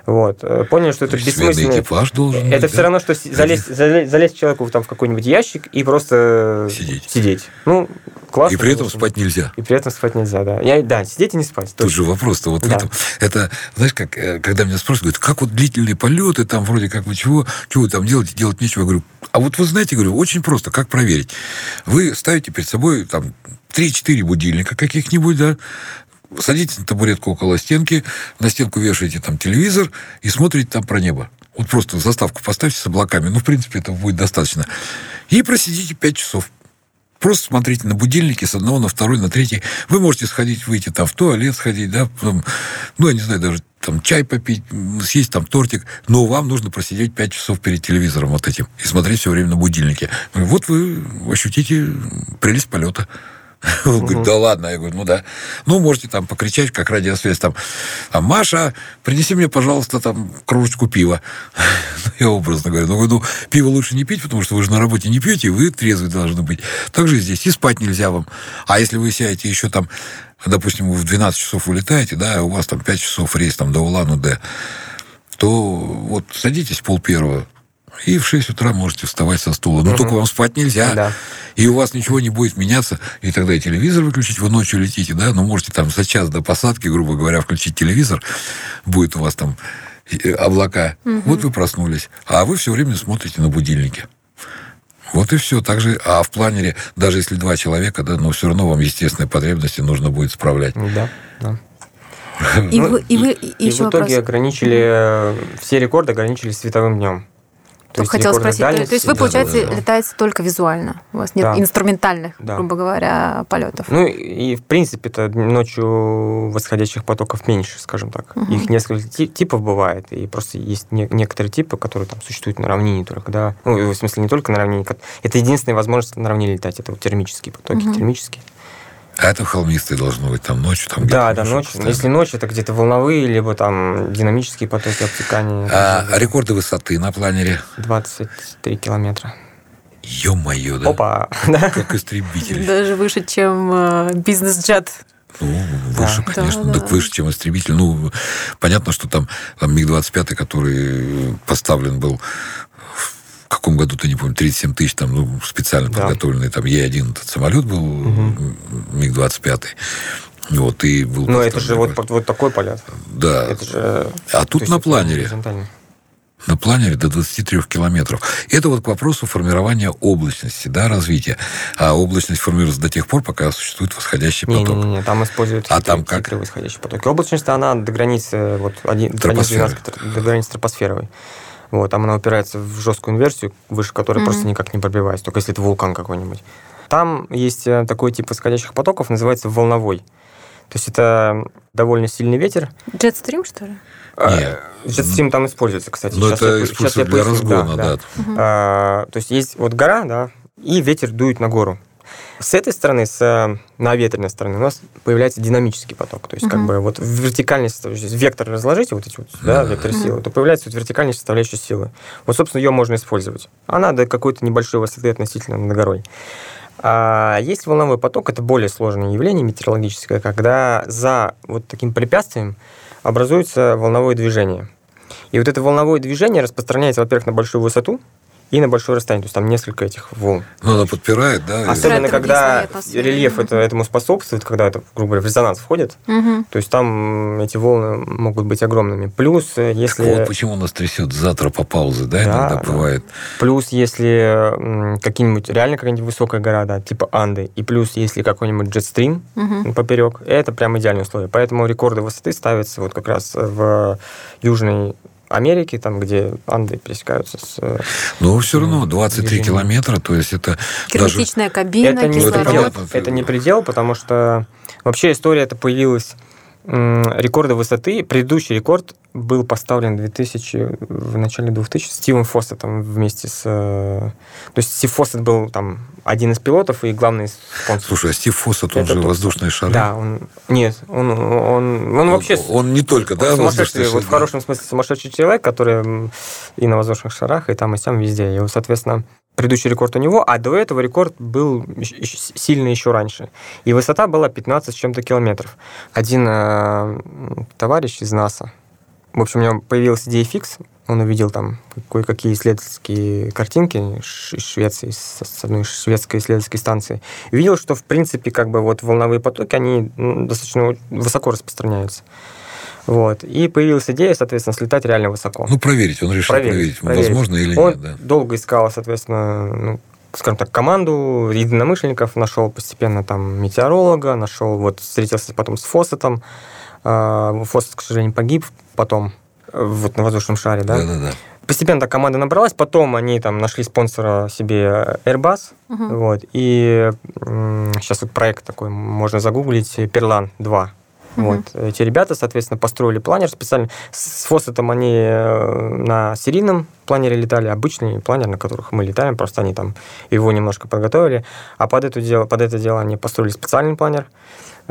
Вот. Э, поняли, что это бессмысленно. экипаж должен Это быть, все да? равно, что залезть, залезть, залезть человеку там, в какой-нибудь ящик и просто сидеть. сидеть. Ну, классно. И при этом спать нельзя. И при этом спать нельзя, да. Я, да, сидеть и не спать. Тут же вопрос-то вот да. в этом. Это, знаешь, как, э, когда меня спрашивают, как вот длительные полеты, там вроде как вы чего, чего вы там делаете, делать нечего. Я говорю, а вот вы знаете, говорю, очень просто, как проверить. Вы ставите перед собой там 3-4 будильника каких-нибудь, да, садитесь на табуретку около стенки, на стенку вешаете там телевизор и смотрите там про небо. Вот просто заставку поставьте с облаками. Ну, в принципе, этого будет достаточно. И просидите 5 часов. Просто смотрите на будильники с одного на второй, на третий. Вы можете сходить, выйти там в туалет сходить, да, потом, ну, я не знаю, даже там чай попить, съесть там тортик, но вам нужно просидеть 5 часов перед телевизором вот этим и смотреть все время на будильники. Вот вы ощутите прелесть полета. Он говорит, да ладно. Я говорю, ну да. Ну, можете там покричать, как радиосвязь там. А Маша, принеси мне, пожалуйста, там кружечку пива. [laughs] Я образно говорю. Ну, ну, пиво лучше не пить, потому что вы же на работе не пьете, вы трезвый должны быть. Так же здесь. И спать нельзя вам. А если вы сядете еще там, допустим, вы в 12 часов улетаете, да, у вас там 5 часов рейс там до Улан-Удэ, то вот садитесь пол первого, и в 6 утра можете вставать со стула. Но угу. только вам спать нельзя. Да. И у вас ничего не будет меняться. И тогда и телевизор выключить, вы ночью летите, да, но можете там за час до посадки, грубо говоря, включить телевизор. Будет у вас там облака. Угу. Вот вы проснулись. А вы все время смотрите на будильники. Вот и все. Также, а в планере, даже если два человека, да, но все равно вам естественные потребности нужно будет справлять. Да, да. И, ну, вы, и, вы, и, и в итоге вопрос. ограничили, все рекорды ограничили световым днем. То есть хотела спросить, дальности, то есть вы, получается, да, да. летаете только визуально, у вас нет да. инструментальных, да. грубо говоря, полетов. Ну и в принципе-то ночью восходящих потоков меньше, скажем так. Угу. Их несколько типов бывает, и просто есть не, некоторые типы, которые там существуют на равнине только, да. Ну, в смысле, не только на равнине. Это единственная возможность на равнине летать, это вот термические потоки, угу. термические. А это холмистые должно быть там ночью? Там да, да, ночью. Постоянно. Если ночь, это где-то волновые, либо там динамические потоки обтекания. А, рекорды высоты на планере? 23 километра. Ё-моё, да? Опа! [laughs] Как истребитель. Даже выше, чем э, бизнес-джет. Ну, выше, да, конечно. Да, да. Так выше, чем истребитель. Ну, понятно, что там, там МиГ-25, который поставлен был в каком году-то, не помню, 37 тысяч, там, ну, специально да. подготовленный, там, Е-1 этот самолет был, угу. МиГ-25. Вот, и был... Ну, это же вот, вот такой полет. Да. Это же... А тут на планере. На планере до 23 километров. Это вот к вопросу формирования облачности, да, развития. А облачность формируется до тех пор, пока существует восходящий поток. Не, не, не, там используют а там как? восходящий поток. Облачность, она до границы, вот, один, до границы тропосферовой. Вот, там она упирается в жесткую инверсию, выше которой mm-hmm. просто никак не пробивается, только если это вулкан какой-нибудь. Там есть э, такой тип восходящих потоков, называется волновой. То есть это довольно сильный ветер. Джетстрим, что ли? А, Нет. Джетстрим там используется, кстати. Но сейчас это я, сейчас я для разгона, да. да. Угу. А, то есть есть вот гора, да, и ветер дует на гору. С этой стороны, с э, наветренной стороны, у нас появляется динамический поток. То есть, uh-huh. как бы вот в вертикальной составляющей, вектор разложите, вот эти вот, да, вектор силы, то появляется вот вертикальная составляющая силы. Вот, собственно, ее можно использовать. Она до какой-то небольшой высоты относительно над горой. А есть волновой поток, это более сложное явление метеорологическое, когда за вот таким препятствием образуется волновое движение. И вот это волновое движение распространяется, во-первых, на большую высоту, и на большое расстояние. То есть там несколько этих волн. Ну, она подпирает, да? Особенно, когда рельеф это, этому способствует, когда это, грубо говоря, в резонанс входит. Угу. То есть там эти волны могут быть огромными. Плюс, э, если... Так вот почему нас трясет завтра по паузе, да, да иногда да. бывает. Плюс, если какие-нибудь, реально какая-нибудь высокая гора, да, типа Анды, и плюс, если какой-нибудь джетстрим угу. поперек, это прям идеальные условия. Поэтому рекорды высоты ставятся вот как раз в Южной Америки, там, где Анды пересекаются с... Э, Но все равно 23 режимом. километра, то есть это Герметичная даже... кабина, это не, предел, это не предел, потому что вообще история это появилась рекорды высоты. Предыдущий рекорд был поставлен в 2000, в начале 2000 Стивом Фоссетом вместе с... Э, то есть Стив Фоссет был там один из пилотов и главный спонсор. Слушай, а Стив Фоссет, он Это же воздушные шары? Да, он... Нет, он, он, он, он вообще... Он не только, да, воздушные шары? Вот в хорошем смысле сумасшедший человек, который и на воздушных шарах, и там, и сям, везде. И, соответственно, предыдущий рекорд у него, а до этого рекорд был сильно еще раньше. И высота была 15 с чем-то километров. Один э, товарищ из НАСА, в общем, у него появилась идея фикс, он увидел там кое-какие исследовательские картинки из Швеции, с одной шведской исследовательской станции. Видел, что, в принципе, как бы вот волновые потоки, они достаточно высоко распространяются. Вот. И появилась идея, соответственно, слетать реально высоко. Ну, проверить. Он решил проверить, проверить, проверить. возможно или Он нет. Да. долго искал, соответственно, ну, скажем так, команду единомышленников, нашел постепенно там метеоролога, нашел, вот, встретился потом с Фоссетом. А, Фоссет, к сожалению, погиб потом вот на воздушном шаре, да? Да-да-да. Постепенно так команда набралась, потом они там нашли спонсора себе Airbus, угу. вот, и сейчас вот проект такой, можно загуглить, Перлан 2, Угу. Вот. Эти ребята, соответственно, построили планер специально. С Фосетом они э, на серийном планере летали, обычный планер, на которых мы летаем, просто они там его немножко подготовили. А под это дело, под это дело они построили специальный планер,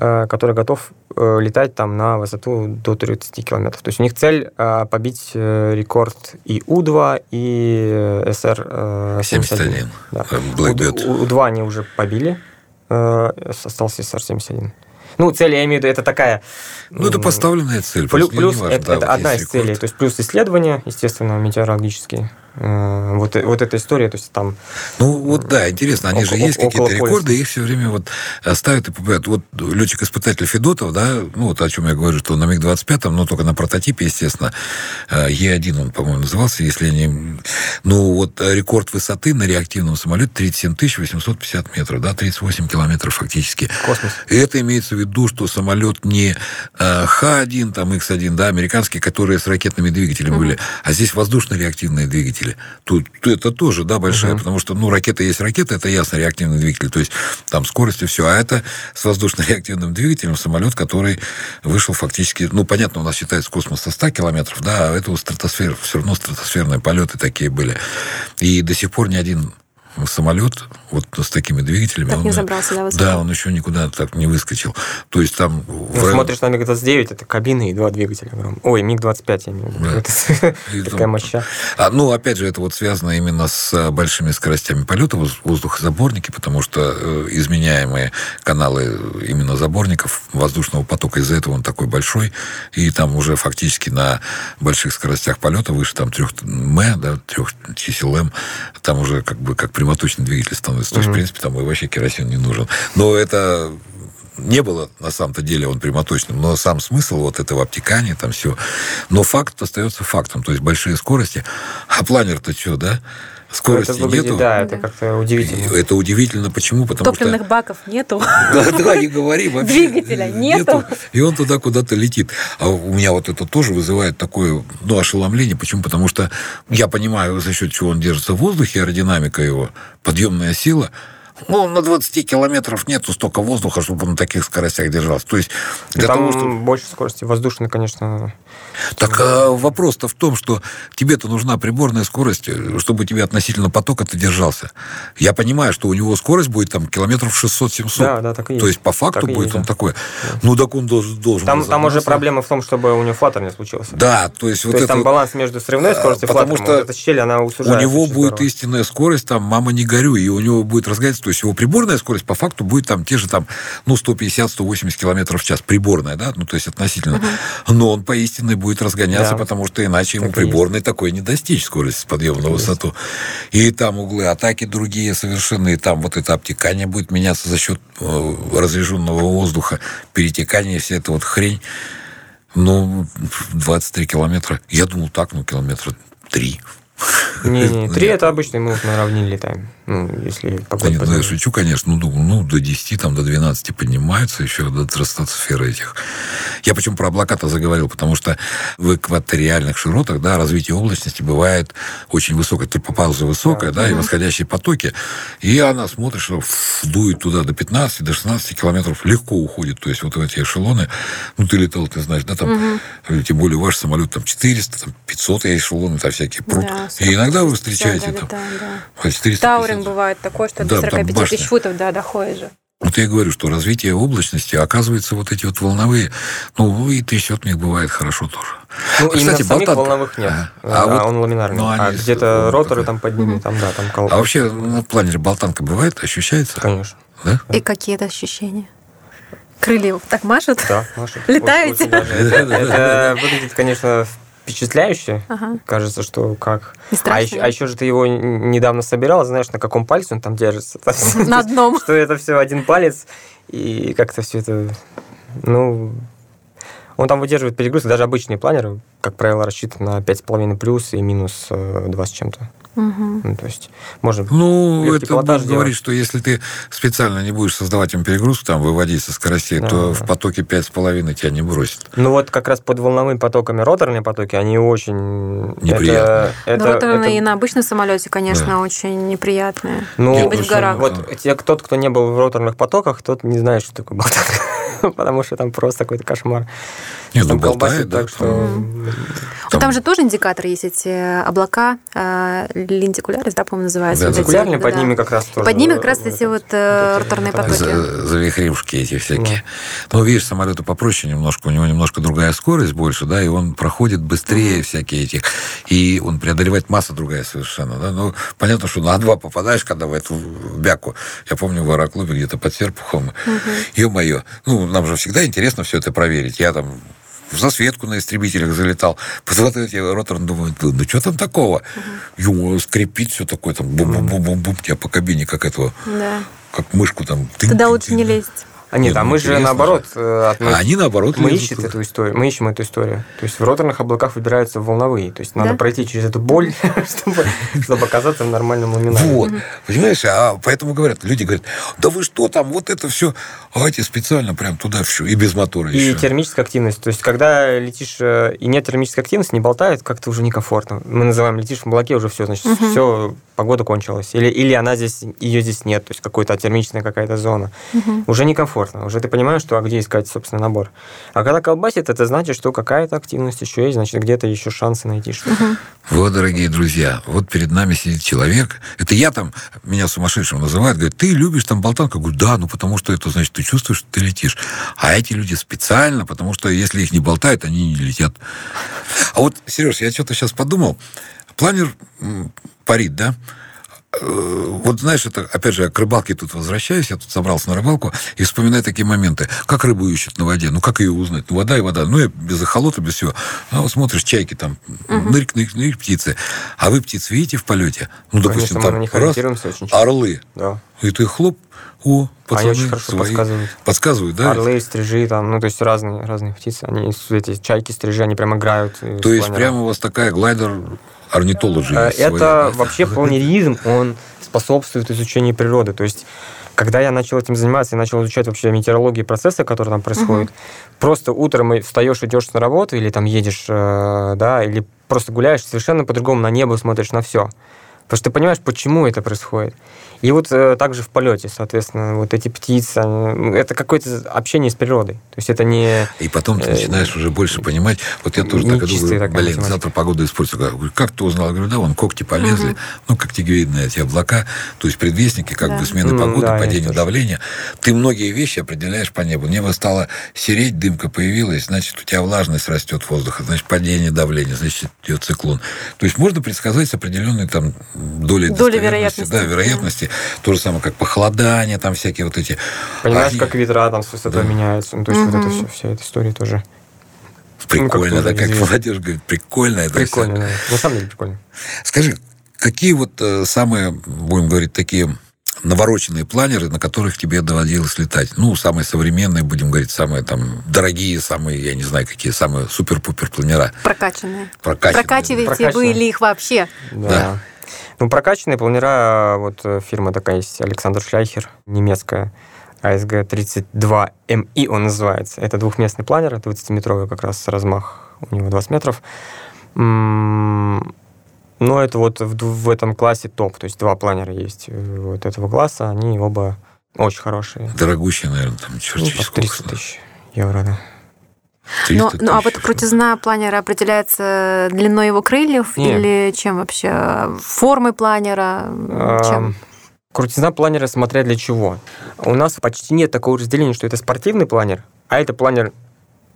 который готов э, летать там на высоту до 30 километров. То есть у них цель побить рекорд и У-2, и СР-71. Да. У-2 они уже побили, остался СР-71. Ну, цель, я имею в виду, это такая... Ну, это поставленная цель. Плюс, плюс важно, это, да, это вот одна из целей. То есть плюс исследования, естественно, метеорологические. Э, вот, вот эта история, то есть там... Ну, вот да, интересно, они же есть какие-то рекорды, их все время вот ставят и попадают. Вот летчик-испытатель Федотов, да, ну, вот о чем я говорю, что на МиГ-25, но только на прототипе, естественно, э, Е1 он, по-моему, назывался, если не... Ну, вот рекорд высоты на реактивном самолете 37 850 метров, да, 38 километров фактически. Космос. И это имеется в виду, что самолет не Х-1, там, Х-1, да, американские, которые с ракетными двигателями угу. были, а здесь воздушно-реактивные двигатели двигатели. Тут это тоже, да, большая, uh-huh. потому что, ну, ракета есть ракета, это ясно, реактивный двигатель, то есть там скорость и все. А это с воздушно-реактивным двигателем самолет, который вышел фактически, ну, понятно, у нас считается космос со 100 километров, да, а это стратосфера, все равно стратосферные полеты такие были. И до сих пор ни один самолет вот с такими двигателями. Так он, не забрался, да, Да, он еще никуда так не выскочил. То есть там... Ну, в... смотришь на МиГ-29, это кабины и два двигателя. Ой, МиГ-25, я имею в виду. Да. [laughs] такая моща. А, ну, опять же, это вот связано именно с э, большими скоростями полета, воздухозаборники, потому что э, изменяемые каналы именно заборников воздушного потока, из-за этого он такой большой, и там уже фактически на больших скоростях полета, выше там трех М, да, трех чисел М, там уже как бы как прямоточный двигатель становится. То есть, в принципе, там и вообще керосин не нужен. Но это не было на самом-то деле он прямоточным, но сам смысл вот этого обтекания, там все. Но факт остается фактом, то есть большие скорости. А планер-то что, да? Скорости это выглядит, нету. Да, это как-то удивительно. Это удивительно. Почему? Потому Топливных что... баков нету. [laughs] Да, да, не говори вообще. Двигателя нету. И он туда куда-то летит. А у меня вот это тоже вызывает такое, ну, ошеломление. Почему? Потому что я понимаю, за счет чего он держится в воздухе, аэродинамика его, подъемная сила – ну, на 20 километров нету столько воздуха, чтобы он на таких скоростях держался. То есть для Там того, чтобы... больше скорости воздушной, конечно. Так а вопрос-то в том, что тебе-то нужна приборная скорость, чтобы тебе относительно потока ты держался. Я понимаю, что у него скорость будет там километров 600-700. Да, да, так и есть. То есть по факту так будет есть, он да. такой. Ну, так он должен... должен там, там уже проблема в том, чтобы у него флаттер не случился. Да, то есть... То вот есть это... там баланс между срывной скоростью и флаттером. Потому что эта щель, она У него будет здорово. истинная скорость, там, мама не горюй, и у него будет разгоняться то есть его приборная скорость по факту будет там те же там, ну, 150-180 километров в час. Приборная, да, ну, то есть относительно. Угу. Но он поистине будет разгоняться, да. потому что иначе ему приборной такой не достичь скорости с подъема на высоту. И там углы атаки другие совершенно, и там вот это обтекание будет меняться за счет э, разреженного воздуха, перетекания, вся эта вот хрень. Ну, 23 километра. Я думал, так, ну, километра 3. Не-не, 3 это обычно мы на равнине летаем. Ну, если погода... Да, нет, ну, я шучу, конечно. Ну, думаю, ну, до 10, там, до 12 поднимаются еще до стратосферы этих. Я почему про облака-то заговорил? Потому что в экваториальных широтах, да, развитие облачности бывает очень высокое. Ты попал за высокое, да, да и восходящие потоки. И она смотрит, что дует туда до 15, до 16 километров, легко уходит. То есть вот в эти эшелоны, ну, ты летал, ты знаешь, да, там, угу. тем более ваш самолет там 400, там 500 эшелоны, там всякие прут. Да, и иногда вы встречаете да, там да. 400 Таурин бывает такой, что до 45 тысяч футов да, доходит же. Вот я говорю, что развитие облачности, оказывается, вот эти вот волновые, ну, и трясет них бывает хорошо тоже. Ну, Кстати, именно болтанка... волновых нет, а, а, а вот, он ламинарный. Ну, а где-то роторы там под ними, там, да, там колокол. А вообще на планере болтанка бывает, ощущается? Конечно. Да? И какие это ощущения? Крылья так машут? Да, машут. [laughs] Летаете? Это выглядит, конечно, впечатляюще. Ага. Кажется, что как. А еще, а еще же ты его недавно собирала, знаешь, на каком пальце он там держится. На одном. Что это все один палец, и как-то все это... Ну, он там выдерживает перегрузки, даже обычные планеры, как правило, рассчитаны на 5,5 плюс и минус 2 э, с чем-то. Угу. Ну, то есть можно Ну, это будет говорить, что если ты специально не будешь создавать им перегрузку, там, выводить со скоростей, да, то да. в потоке 5,5 тебя не бросит. Ну, вот как раз под волновыми потоками роторные потоки, они очень... Неприятные. Это, это, роторные это... на обычном самолете, конечно, да. очень неприятные. Ну, Нет, быть в горах. Вот те, тот, кто не был в роторных потоках, тот не знает, что такое болтанка. [laughs] Потому что там просто какой-то кошмар. Нет, ну болтает, да. Так что... Там... там же тоже индикаторы есть, эти облака, э, лентикулярис, да, по-моему, называется. Да, лентикулярные, под ними как раз тоже. Под ними как раз эти вот э, роторные потоки. Завихрившки эти всякие. Ну, видишь, самолету попроще немножко, у него немножко другая скорость больше, да, и он проходит быстрее всякие эти, и он преодолевает масса другая совершенно, да. Ну, понятно, что на два попадаешь, когда в эту бяку. Я помню в аэроклубе где-то под Серпухом. Ё-моё. Ну, нам же всегда интересно все это проверить. Я там в засветку на истребителях залетал. Посмотрите, ротор думает, ну что там такого? Угу. скрипит все такое, там бум-бум-бум-бум, тебя по кабине как этого, да. как мышку там. Туда лучше не лезть. А нет, а мы же наоборот... Э, а они наоборот Мы ищем эту историю. Мы ищем эту историю. То есть в роторных облаках выбираются волновые. То есть надо да? пройти через эту боль, [laughs] чтобы, чтобы оказаться в нормальном ламинаре. Вот. Понимаешь, а поэтому говорят, люди говорят, да вы что там, вот это все, эти специально прям туда все, и без мотора и еще. И термическая активность. То есть когда летишь э, и нет термической активности, не болтает, как-то уже некомфортно. Мы называем летишь в облаке, уже все, значит, угу. все, погода кончилась. Или, или она здесь, ее здесь нет, то есть какой-то термичная какая-то зона. Угу. Уже некомфортно. Уже ты понимаешь, что а где искать, собственно, набор. А когда колбасит, это значит, что какая-то активность еще есть, значит, где-то еще шансы найти что-то. Угу. Вот, дорогие друзья, вот перед нами сидит человек. Это я там, меня сумасшедшим называют, говорят, ты любишь там болтанку? Я говорю, да, ну потому что это значит, ты чувствуешь, что ты летишь. А эти люди специально, потому что если их не болтают, они не летят. А вот, Сереж, я что-то сейчас подумал. Планер парит, да? Э, вот знаешь, это, опять же, я к рыбалке тут возвращаюсь, я тут собрался на рыбалку и вспоминаю такие моменты. Как рыбу ищут на воде? Ну, как ее узнать? Ну, вода и вода. Ну, я без эхолота, без всего. А вот смотришь, чайки там, угу. нырк, нырк, нырк, птицы. А вы птиц видите в полете? Ну, допустим, Конечно, там раз, очень орлы. Да. И ты хлоп, о, пацаны, они очень хорошо свои. подсказывают. Подсказывают, да? Орлы, стрижи, там, ну, то есть разные, разные птицы. Они, эти чайки, стрижи, они прям играют. То есть прямо у вас такая глайдер орнитологи. Э, это вообще планеризм, он способствует изучению природы. То есть когда я начал этим заниматься, я начал изучать вообще метеорологию процессы, которые там происходят. Угу. Просто утром встаешь, идешь на работу, или там едешь, э, да, или просто гуляешь, совершенно по-другому на небо смотришь на все. Потому что ты понимаешь, почему это происходит. И вот э, также в полете, соответственно, вот эти птицы, они, это какое-то общение с природой. То есть это не... И потом ты э, начинаешь уже больше понимать. Вот я тоже так думаю, блин, математика. завтра погода испортится. Говорю, как ты узнал? Я говорю, да, вон когти полезли, угу. ну, как тигвеидные эти облака, то есть предвестники как да. бы смены погоды, да, падения давления. Ты многие вещи определяешь по небу. Небо стало сереть, дымка появилась, значит, у тебя влажность растет воздуха, значит, падение давления, значит, идет циклон. То есть можно предсказать с определенной там долей Доля вероятности. Да, вероятности. То же самое, как похолодание, там всякие вот эти... Понимаешь, как ветра там с высотой да. меняются. Ну, то есть угу. вот это все, вся эта история тоже... Прикольно, ну, как да, как молодежь говорит, прикольно это Прикольно, все. да. На самом деле прикольно. Скажи, какие вот э, самые, будем говорить, такие навороченные планеры, на которых тебе доводилось летать. Ну, самые современные, будем говорить, самые там дорогие, самые, я не знаю, какие, самые супер-пупер планера. Прокачанные. Прокачанные. Прокачиваете Прокачанные. вы ли их вообще? Да. да. Ну, прокачанные планера, вот э, фирма такая есть, Александр Шляйхер, немецкая, ASG-32MI он называется. Это двухместный планер, 20-метровый как раз размах, у него 20 метров. Но это вот в, в этом классе топ, то есть два планера есть э, вот этого класса, они оба очень хорошие. Дорогущие, наверное, там черт ну, 300 тысяч евро, да. Ну, ну а вот крутизна планера определяется длиной его крыльев Нет. или чем вообще? Формой планера? Чем? Крутизна планера смотря для чего. У нас почти нет такого разделения, что это спортивный планер, а это планер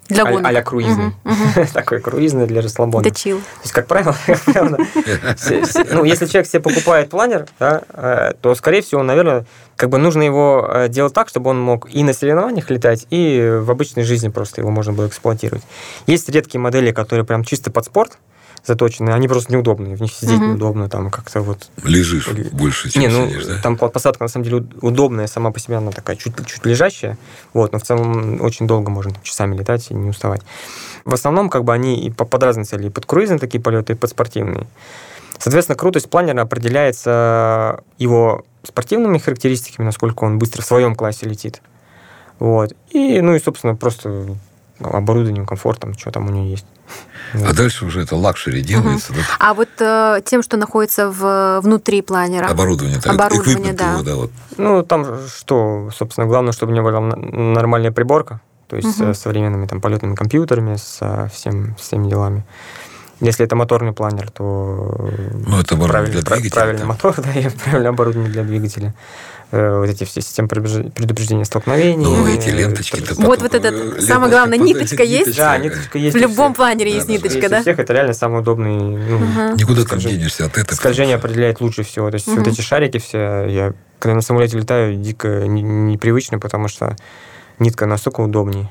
для гонок. А-ля круизный. [laughs] Такой круизный для расслабона. Для чил. То есть, как правило, [laughs] ну, если человек себе покупает планер, э, то, скорее всего, наверное, как бы нужно его э, делать так, чтобы он мог и на соревнованиях летать, и в обычной жизни просто его можно было эксплуатировать. Есть редкие модели, которые прям чисто под спорт, заточенные, они просто неудобные, в них сидеть угу. неудобно, там как-то вот... Лежишь больше, чем Не, ну, сидишь, да? там посадка, на самом деле, удобная сама по себе, она такая чуть, чуть лежащая, вот, но в целом очень долго можно часами летать и не уставать. В основном, как бы, они и под разные цели, и под круизные такие полеты, и под спортивные. Соответственно, крутость планера определяется его спортивными характеристиками, насколько он быстро в своем классе летит. Вот. И, ну и, собственно, просто оборудованием, комфортом, что там у него есть. А дальше уже это luxury делается. Угу. Да? А вот э, тем, что находится в, внутри планера. Оборудование. Так, Оборудование, да. Его, да вот. Ну, там что, собственно, главное, чтобы у него была нормальная приборка, то есть угу. с современными там полетными компьютерами, со всем, всеми делами. Если это моторный планер, то ну, это правильный, для двигателя, правильный мотор, [laughs] да, и правильное оборудование для двигателя. Э, вот эти все системы предупреждения столкновений. Ну, эти ленточки. Вот, вот этот, самое главное, ниточка есть? Да, ниточка есть. В любом планере есть ниточка, да? всех это реально самый удобный. Ну, Никуда там денешься от этого. Скольжение определяет лучше всего. То есть вот эти шарики все, я когда на самолете летаю, дико непривычно, потому что нитка настолько удобнее.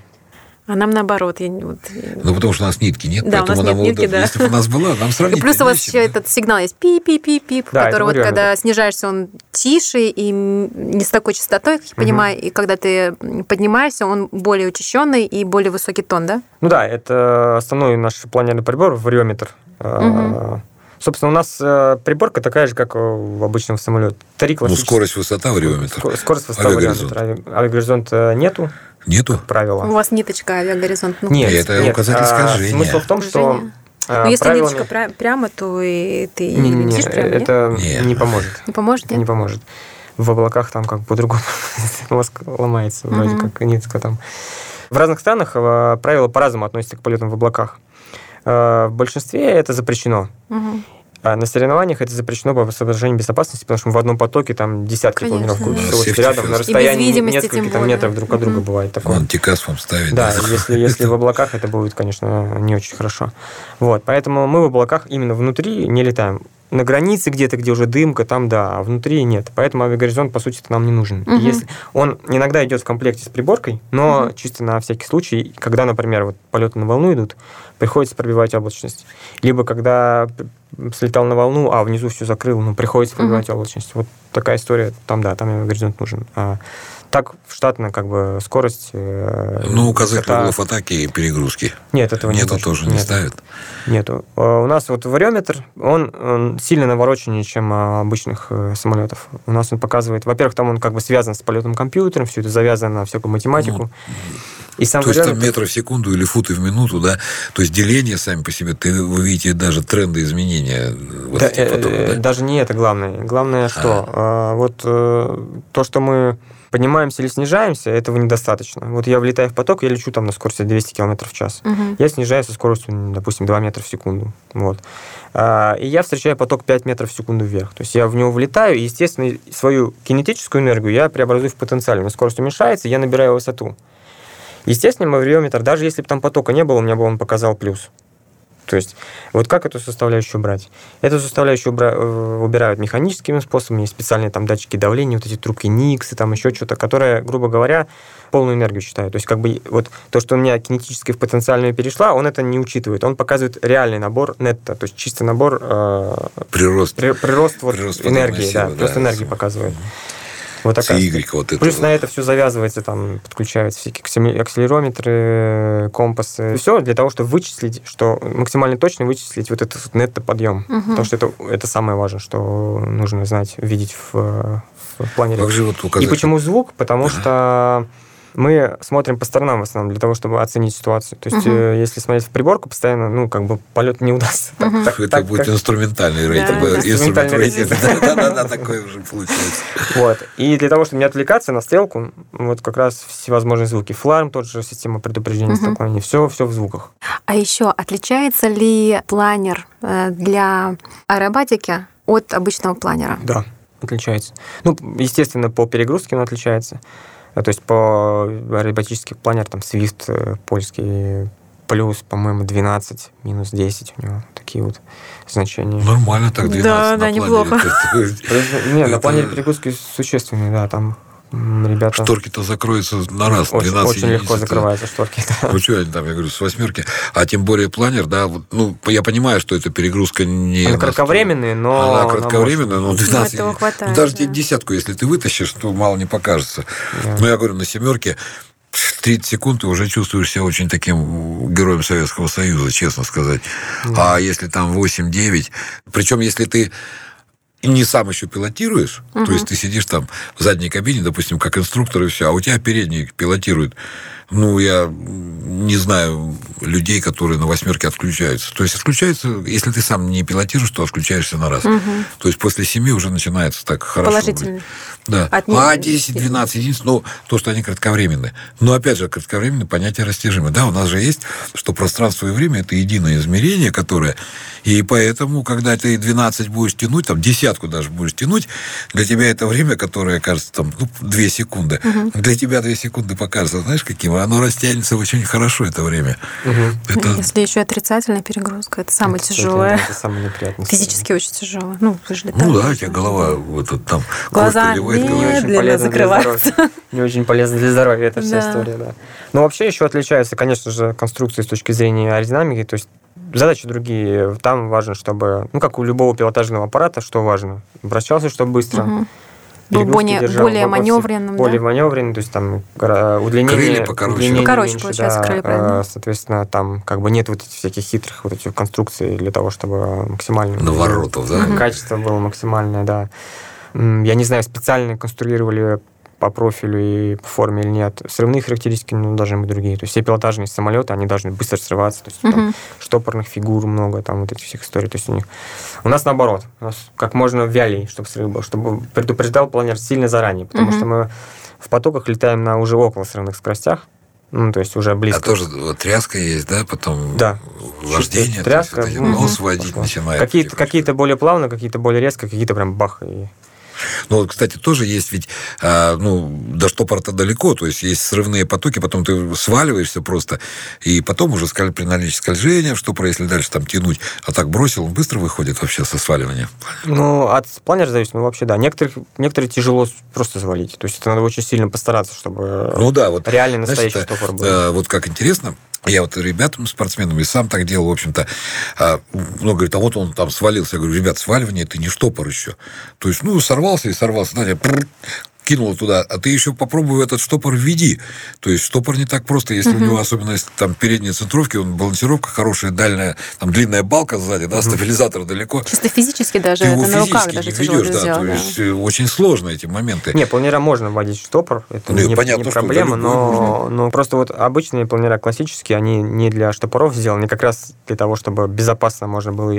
А нам наоборот. Я, вот, ну, потому что у нас нитки нет, да, поэтому нам нет нитки, да. если бы у нас была, нам [laughs] сравнить. Плюс у вас еще этот сигнал есть пи-пи-пи-пи, да, который вот когда снижаешься, он тише и не с такой частотой, как я понимаю, и когда ты поднимаешься, он более учащенный и более высокий тон, да? Ну да, это основной наш планерный прибор, вариометр. Угу. Собственно, у нас э, приборка такая же, как в обычном самолете. Три Ну, скорость, высота, вариометр. Скорость, высота, вариометр. Авиагоризонта нету. Нету? Правила. У вас ниточка авиагоризонт. Ну, нет, это нет, указатель скольжения. Смысл в том, что но если правилами... ниточка прямо, то и ты не, не летишь прямо, это нет? не поможет. Не поможет, нет? Не поможет. В облаках там как по-другому [laughs] мозг ломается, вроде как нитка там. В разных странах э, правила по-разному относятся к полетам в облаках. Э, в большинстве это запрещено. Угу. А на соревнованиях это запрещено по соображению безопасности, потому что мы в одном потоке там десятки Конечно, планировок да. рядом на расстоянии нескольких там, метров друг от друга угу. бывает такое. Антикас вам ставить. Да, да. если, [laughs] если в облаках, это будет, конечно, не очень хорошо. Вот, поэтому мы в облаках именно внутри не летаем на границе где-то, где уже дымка, там да, а внутри нет. Поэтому авиагоризонт, по сути, нам не нужен. Угу. Если он иногда идет в комплекте с приборкой, но угу. чисто на всякий случай, когда, например, вот полеты на волну идут, приходится пробивать облачность. Либо когда слетал на волну, а внизу все закрыл, ну, приходится пробивать угу. облачность. Вот такая история, там, да, там авиагоризонт нужен. А так штатно как бы скорость... Э, ну, указатель это... углов атаки и перегрузки. Нет, этого Нету не тоже не ставят? Нету. А у нас вот вариометр, он, он сильно навороченнее, чем обычных э, самолетов. У нас он показывает... Во-первых, там он как бы связан с полетом компьютером, все это завязано на всякую математику. Ну, и сам то вариант... есть там метры в секунду или футы в минуту, да? То есть деление сами по себе, ты, вы видите даже тренды изменения вот да, потоков, э, да? Даже не это главное. Главное, что а. А, вот то, что мы поднимаемся или снижаемся, этого недостаточно. Вот я влетаю в поток, я лечу там на скорости 200 км в час. Угу. Я снижаюсь со скоростью, допустим, 2 метра в секунду. Вот. А, и я встречаю поток 5 метров в секунду вверх. То есть я в него влетаю, и, естественно, свою кинетическую энергию я преобразую в потенциальную. Скорость уменьшается, я набираю высоту. Естественно, мой вариометр, даже если бы там потока не было, у меня бы он показал плюс. То есть вот как эту составляющую брать? Эту составляющую э, убирают механическими способами, специальные там датчики давления, вот эти трубки Никс и там еще что-то, которое, грубо говоря, полную энергию считает. То есть как бы вот то, что у меня кинетически в потенциальную перешла, он это не учитывает. Он показывает реальный набор нетто, то есть чисто набор... Э, прирост. При, прирост, прирост вот энергии, да, да, прирост энергии показывает. Вот такая. Y, вот это Плюс на это все завязывается, там подключаются всякие акселерометры, компасы. Все для того, чтобы вычислить, что максимально точно вычислить вот этот нетто-подъем. Угу. Потому что это, это самое важное, что нужно знать, видеть в, в плане. Как же вот И почему звук? Потому что мы смотрим по сторонам в основном для того, чтобы оценить ситуацию. То есть, угу. если смотреть в приборку постоянно, ну, как бы полет не удастся. Угу. Так, это так, будет как... инструментальный рейтинг. Да, инструментальный рейтинг. Да-да-да, такой уже получается. Вот. И для того, чтобы не отвлекаться на стрелку, вот как раз всевозможные звуки. Фларм, тот же система предупреждения столкновений, все, все в звуках. А еще отличается ли планер э, для аэробатики от обычного планера? Да, отличается. Ну, естественно, по перегрузке он отличается. А, то есть по аэробатический планер, там, Swift э, польский, плюс, по-моему, 12, минус 10 у него. Такие вот значения. Нормально так, 12 Да, на да, неплохо. [laughs] Не, на планере перегрузки существенные, да, там ребята... Шторки-то закроются на раз, 12 Очень, очень легко закрываются шторки. Ну, что они там, я говорю, с восьмерки. А тем более планер, да, вот, ну, я понимаю, что эта перегрузка не... Она кратковременная, но... Она кратковременная, но 12... Ну, хватает, ну, даже да. десятку, если ты вытащишь, то мало не покажется. Да. Но я говорю, на семерке 30 секунд ты уже чувствуешь себя очень таким героем Советского Союза, честно сказать. Да. А если там 8-9, причем если ты не сам еще пилотируешь, угу. то есть ты сидишь там в задней кабине, допустим, как инструктор и все, а у тебя передний пилотирует ну, я не знаю людей, которые на восьмерке отключаются. То есть отключаются, если ты сам не пилотируешь, то отключаешься на раз. Угу. То есть после семи уже начинается так хорошо. Положительно. Да. От а 10, 12, единственное, ну, то, что они кратковременные. Но, опять же, кратковременное понятие растяжимое. Да, у нас же есть, что пространство и время – это единое измерение, которое... И поэтому, когда ты 12 будешь тянуть, там, десятку даже будешь тянуть, для тебя это время, которое кажется, там, ну, 2 секунды. Угу. Для тебя 2 секунды покажется, знаешь, каким? оно растянется очень хорошо это время. Угу. Это... Если еще отрицательная перегрузка, это самое это тяжелое. Это самое неприятное. Физически очень тяжело. Ну, вы же Ну да, у тебя голова вот там Глаза, приходит, не очень полезно закрывается. Для не очень полезно для здоровья эта вся да. история, да. Но вообще еще отличаются, конечно же, конструкции с точки зрения аэродинамики, то есть задачи другие. Там важно, чтобы, ну, как у любого пилотажного аппарата, что важно? Вращался, чтобы быстро. Угу. Был более, держал, более маневренным. Более да? маневренным, то есть там удлинение... Крылья покороче. Удлинение покороче, меньше, получается, да, крылья, правильно. Соответственно, там как бы нет вот этих всяких хитрых вот этих конструкций для того, чтобы максимально... Наворотов, да? Качество было максимальное, да. Я не знаю, специально конструировали по профилю и по форме или нет. Срывные характеристики ну, должны быть другие. То есть все пилотажные самолеты, они должны быстро срываться. То есть uh-huh. там штопорных фигур много, там вот этих всех историй. То есть у них... У нас наоборот. У нас как можно вялей, чтобы срыв был, чтобы предупреждал планер сильно заранее. Потому uh-huh. что мы в потоках летаем на уже около срывных скоростях. Ну, то есть уже близко. А тоже вот, тряска есть, да, потом да. вождение, тряска, есть, вот, нос водить начинает. Какие-то, какие-то более плавно, какие-то более резко, какие-то прям бах. И ну, кстати, тоже есть ведь, а, ну, до штопора-то далеко, то есть есть срывные потоки, потом ты сваливаешься просто, и потом уже при наличии скольжения в штопора, если дальше там тянуть, а так бросил, он быстро выходит вообще со сваливания. Ну, от планера зависит, ну, вообще, да. Некоторых, некоторые тяжело просто завалить, то есть это надо очень сильно постараться, чтобы ну, да, вот, реально настоящий знаешь, штопор был. А, вот как интересно, я вот ребятам, спортсменам, и сам так делал, в общем-то, а, много говорит, а вот он там свалился. Я говорю, ребят, сваливание – это не штопор еще. То есть, ну, сорвался и сорвался. Знаете, кинула туда, а ты еще попробуй этот штопор введи. То есть штопор не так просто, если угу. у него особенность там передней центровки, он балансировка хорошая, дальняя, там длинная балка сзади, да, угу. стабилизатор далеко. Чисто физически даже, ты это на руках даже не ведешь, да, сделать, то да. есть э, очень сложно эти моменты. Не, планера можно вводить штопор, это ну, не, понятно, не проблема, но, но просто вот обычные планера классические, они не для штопоров сделаны, как раз для того, чтобы безопасно можно было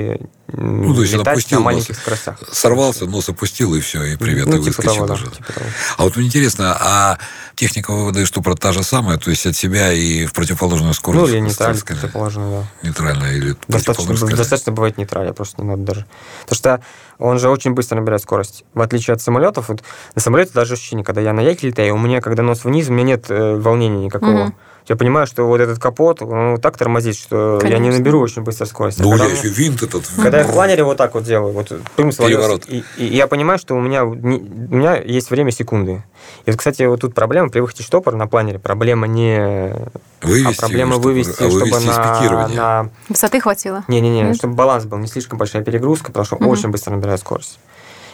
ну, то есть летать на маленьких нос, скоростях. Сорвался, нос опустил, и все, и привет, ну, и типа выскочил того, уже. Да, типа того. А вот мне интересно, а техника вывода что про та же самая, то есть от себя и в противоположную скорость? Ну, или нейтрально, противоположную, да. Нейтрально или достаточно, достаточно бывает нейтрально, просто не надо даже. Потому что он же очень быстро набирает скорость. В отличие от самолетов, вот на самолете даже ощущение, когда я на яхе летаю, у меня, когда нос вниз, у меня нет э, волнения никакого. Mm-hmm я понимаю, что вот этот капот, он так тормозит, что Конечно. я не наберу очень быстро скорость. Ну, я еще винт этот. [laughs] Когда я в планере вот так вот делаю, вот Переворот. И, и, я понимаю, что у меня, у меня есть время секунды. И вот, кстати, вот тут проблема при выходе штопора на планере. Проблема не... Вывести а проблема его, вывести, чтобы, чтобы на, на... Высоты хватило? Не-не-не, чтобы баланс был, не слишком большая перегрузка, потому что угу. очень быстро набирает скорость.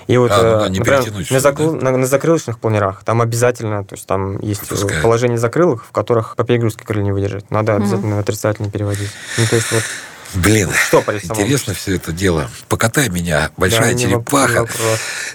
И вот, а, ну, да, например, на, закрыл, да? на, на закрылочных планерах там обязательно, то есть там есть Пускай. положение закрылок, в которых по перегрузке крылья не выдержит. Надо обязательно угу. отрицательно переводить. Ну, то есть вот Блин, что интересно все это дело. Покатай меня, большая да, черепаха.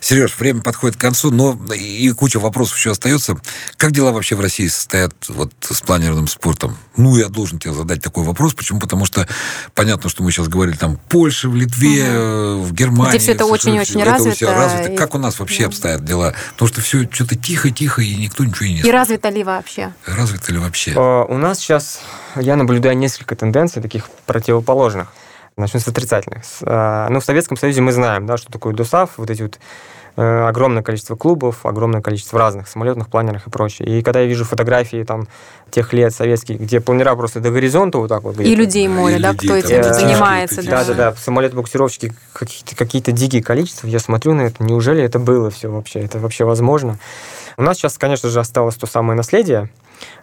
Сереж, время подходит к концу, но и куча вопросов еще остается. Как дела вообще в России состоят вот с планерным спортом? Ну, я должен тебе задать такой вопрос. Почему? Потому что понятно, что мы сейчас говорили там в Польше, в Литве, угу. в Германии. Где все это очень-очень развито. развито. И... Как у нас вообще обстоят дела? Потому что все что-то тихо-тихо, и никто ничего не И развито ли вообще? Развито ли вообще? А, у нас сейчас, я наблюдаю несколько тенденций таких противоположных противоположных. Начнем с отрицательных. А, ну, в Советском Союзе мы знаем, да, что такое ДОСАФ, вот эти вот э, огромное количество клубов, огромное количество разных самолетных планерах и прочее. И когда я вижу фотографии там тех лет советских, где планера просто до горизонта вот так вот. И людей море, и да, людей, кто этим там, занимается. Да, да, да. Самолеты-буксировщики какие-то какие дикие количества. Я смотрю на это, неужели это было все вообще? Это вообще возможно? У нас сейчас, конечно же, осталось то самое наследие,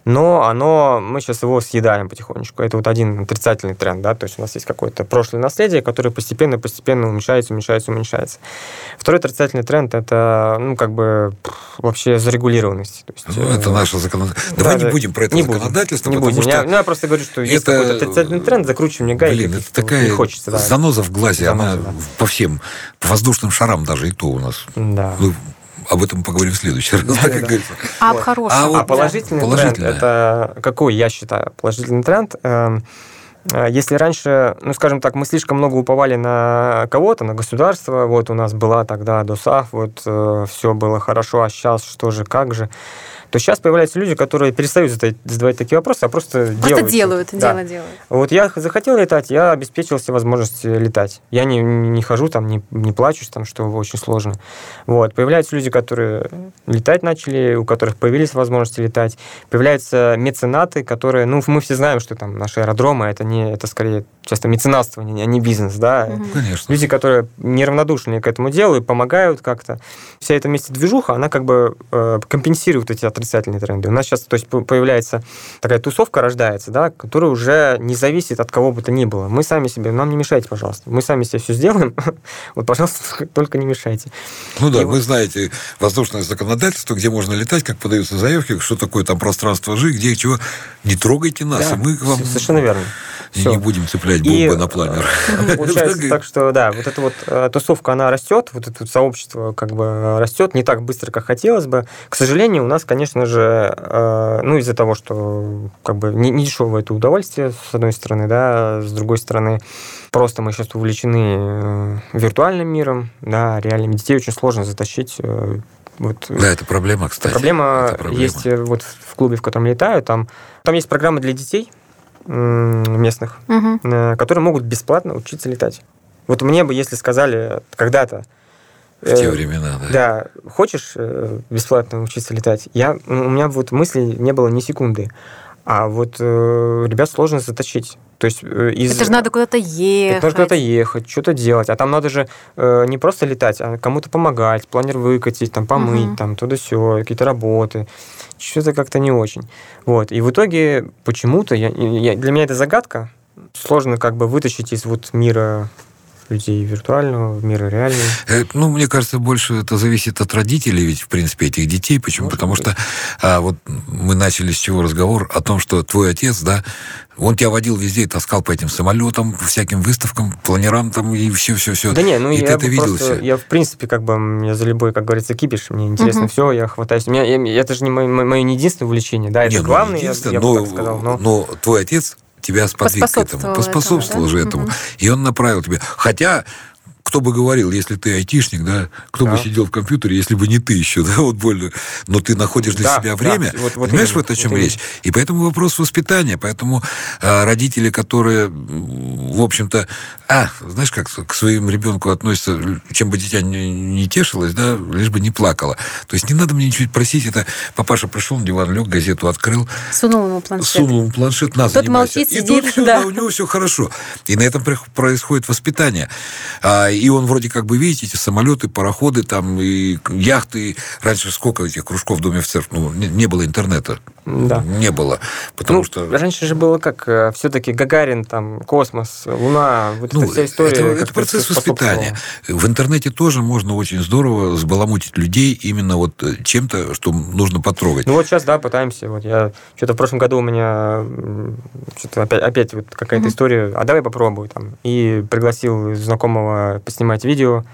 но оно, мы сейчас его съедаем потихонечку. Это вот один отрицательный тренд, да, то есть у нас есть какое-то прошлое наследие, которое постепенно-постепенно уменьшается, уменьшается, уменьшается. Второй отрицательный тренд – это, ну, как бы, вообще зарегулированность. То есть, ну, это э, наше законодательство. Давай да, не будем про это не законодательство, не будем. Я, ну, я просто говорю, что это... есть какой-то отрицательный тренд, закручиваем мне гайки. Блин, это такая не хочется, да. заноза в глазе, заноза, она да. по всем, по воздушным шарам даже и то у нас. Да. Ну, об этом поговорим в следующий раз. Да, да, А об хорошем. А, а положительный, тренд, это какой, я считаю, положительный тренд? Эм, э, если раньше, ну, скажем так, мы слишком много уповали на кого-то, на государство, вот у нас была тогда ДОСАФ, вот э, все было хорошо, а сейчас что же, как же, то сейчас появляются люди, которые перестают задавать такие вопросы, а просто, просто делают. делают, да. дело делают. Вот я захотел летать, я обеспечил себе возможность летать. Я не, не хожу там, не, не плачусь там, что очень сложно. Вот. Появляются люди, которые летать начали, у которых появились возможности летать. Появляются меценаты, которые, ну, мы все знаем, что там наши аэродромы, это не, это скорее часто меценатствование, а не бизнес, да. Конечно. Люди, которые неравнодушны к этому делу и помогают как-то. Вся эта вместе движуха, она как бы э, компенсирует эти отрицательные тренды. У нас сейчас, то есть, появляется такая тусовка, рождается, да, которая уже не зависит от кого бы то ни было. Мы сами себе, нам не мешайте, пожалуйста. Мы сами себе все сделаем. [laughs] вот, пожалуйста, только не мешайте. Ну да, и вы вот... знаете воздушное законодательство, где можно летать, как подаются заявки, что такое там пространство Жи, где чего. Не трогайте нас, да, и мы вам... Совершенно верно. Все. Не будем цеплять бомбы и, на планер. [laughs] Получается [laughs] так, что да, вот эта вот э, тусовка, она растет, вот это вот сообщество как бы растет не так быстро, как хотелось бы. К сожалению, у нас, конечно же, э, ну из-за того, что как бы не, не дешевое это удовольствие, с одной стороны, да, с другой стороны, просто мы сейчас увлечены э, виртуальным миром, да, реальными детей очень сложно затащить вот, да, это проблема, кстати. Проблема, это проблема есть вот в клубе, в котором летаю, там, там есть программа для детей, местных, угу. которые могут бесплатно учиться летать. Вот мне бы, если сказали когда-то, в те э, времена, да. Да, хочешь э, бесплатно учиться летать? Я, у меня вот мысли не было ни секунды. А вот э, ребят сложно заточить. То есть э, из... Это же надо куда-то ехать. Это нужно куда-то ехать, что-то делать. А там надо же э, не просто летать, а кому-то помогать, планер выкатить, там помыть, угу. там туда-все, какие-то работы что-то как-то не очень. Вот. И в итоге почему-то, я, я, для меня это загадка, сложно как бы вытащить из вот мира людей виртуального в мира реального? Э, ну, мне кажется, больше это зависит от родителей, ведь, в принципе, этих детей. Почему? Может Потому быть. что а, вот мы начали с чего разговор о том, что твой отец, да, он тебя водил везде и таскал по этим самолетам, всяким выставкам, планерам там и все-все-все. Да не, ну и я ты это видел все. Я, в принципе, как бы, я за любой, как говорится, кипиш, мне интересно угу. все, я хватаюсь. Меня, я, это же не мое, мое не единственное увлечение, да, это не, ну, главное, я, я но, бы так сказал. Но... но твой отец тебя сподвиг к этому, поспособствовал этому, же этому. Угу. И он направил тебя. Хотя кто бы говорил, если ты айтишник, да, кто да. бы сидел в компьютере, если бы не ты еще, [laughs] да, вот больно, но ты находишь для да, себя время, да. вот, вот понимаешь, именно, вот о чем вот речь? И поэтому вопрос воспитания, поэтому а, родители, которые, в общем-то, а, знаешь, как к своему ребенку относятся, чем бы дитя не, не тешилось, да, лишь бы не плакало. То есть не надо мне ничего просить, это папаша пришел на диван, лег, газету открыл. Сунул ему планшет. Сунул ему планшет, на, Тот занимайся. Молчит, сидит, и тут все, да. да, у него все хорошо. И на этом происходит воспитание. А, и он вроде как бы, видите, эти самолеты, пароходы, там, и яхты. Раньше сколько этих кружков в Доме офицеров? Ну, не, не было интернета. Да. Не было. Потому ну, что... Раньше же было как? Э, Все-таки Гагарин, там, космос, Луна, вот ну, эта вся история. Это, это процесс воспитания. В интернете тоже можно очень здорово сбаламутить людей именно вот э, чем-то, что нужно потрогать. Ну вот сейчас, да, пытаемся. Вот я что-то в прошлом году у меня что-то опять, опять вот какая-то mm-hmm. история. А давай попробуй там. И пригласил знакомого поснимать видео.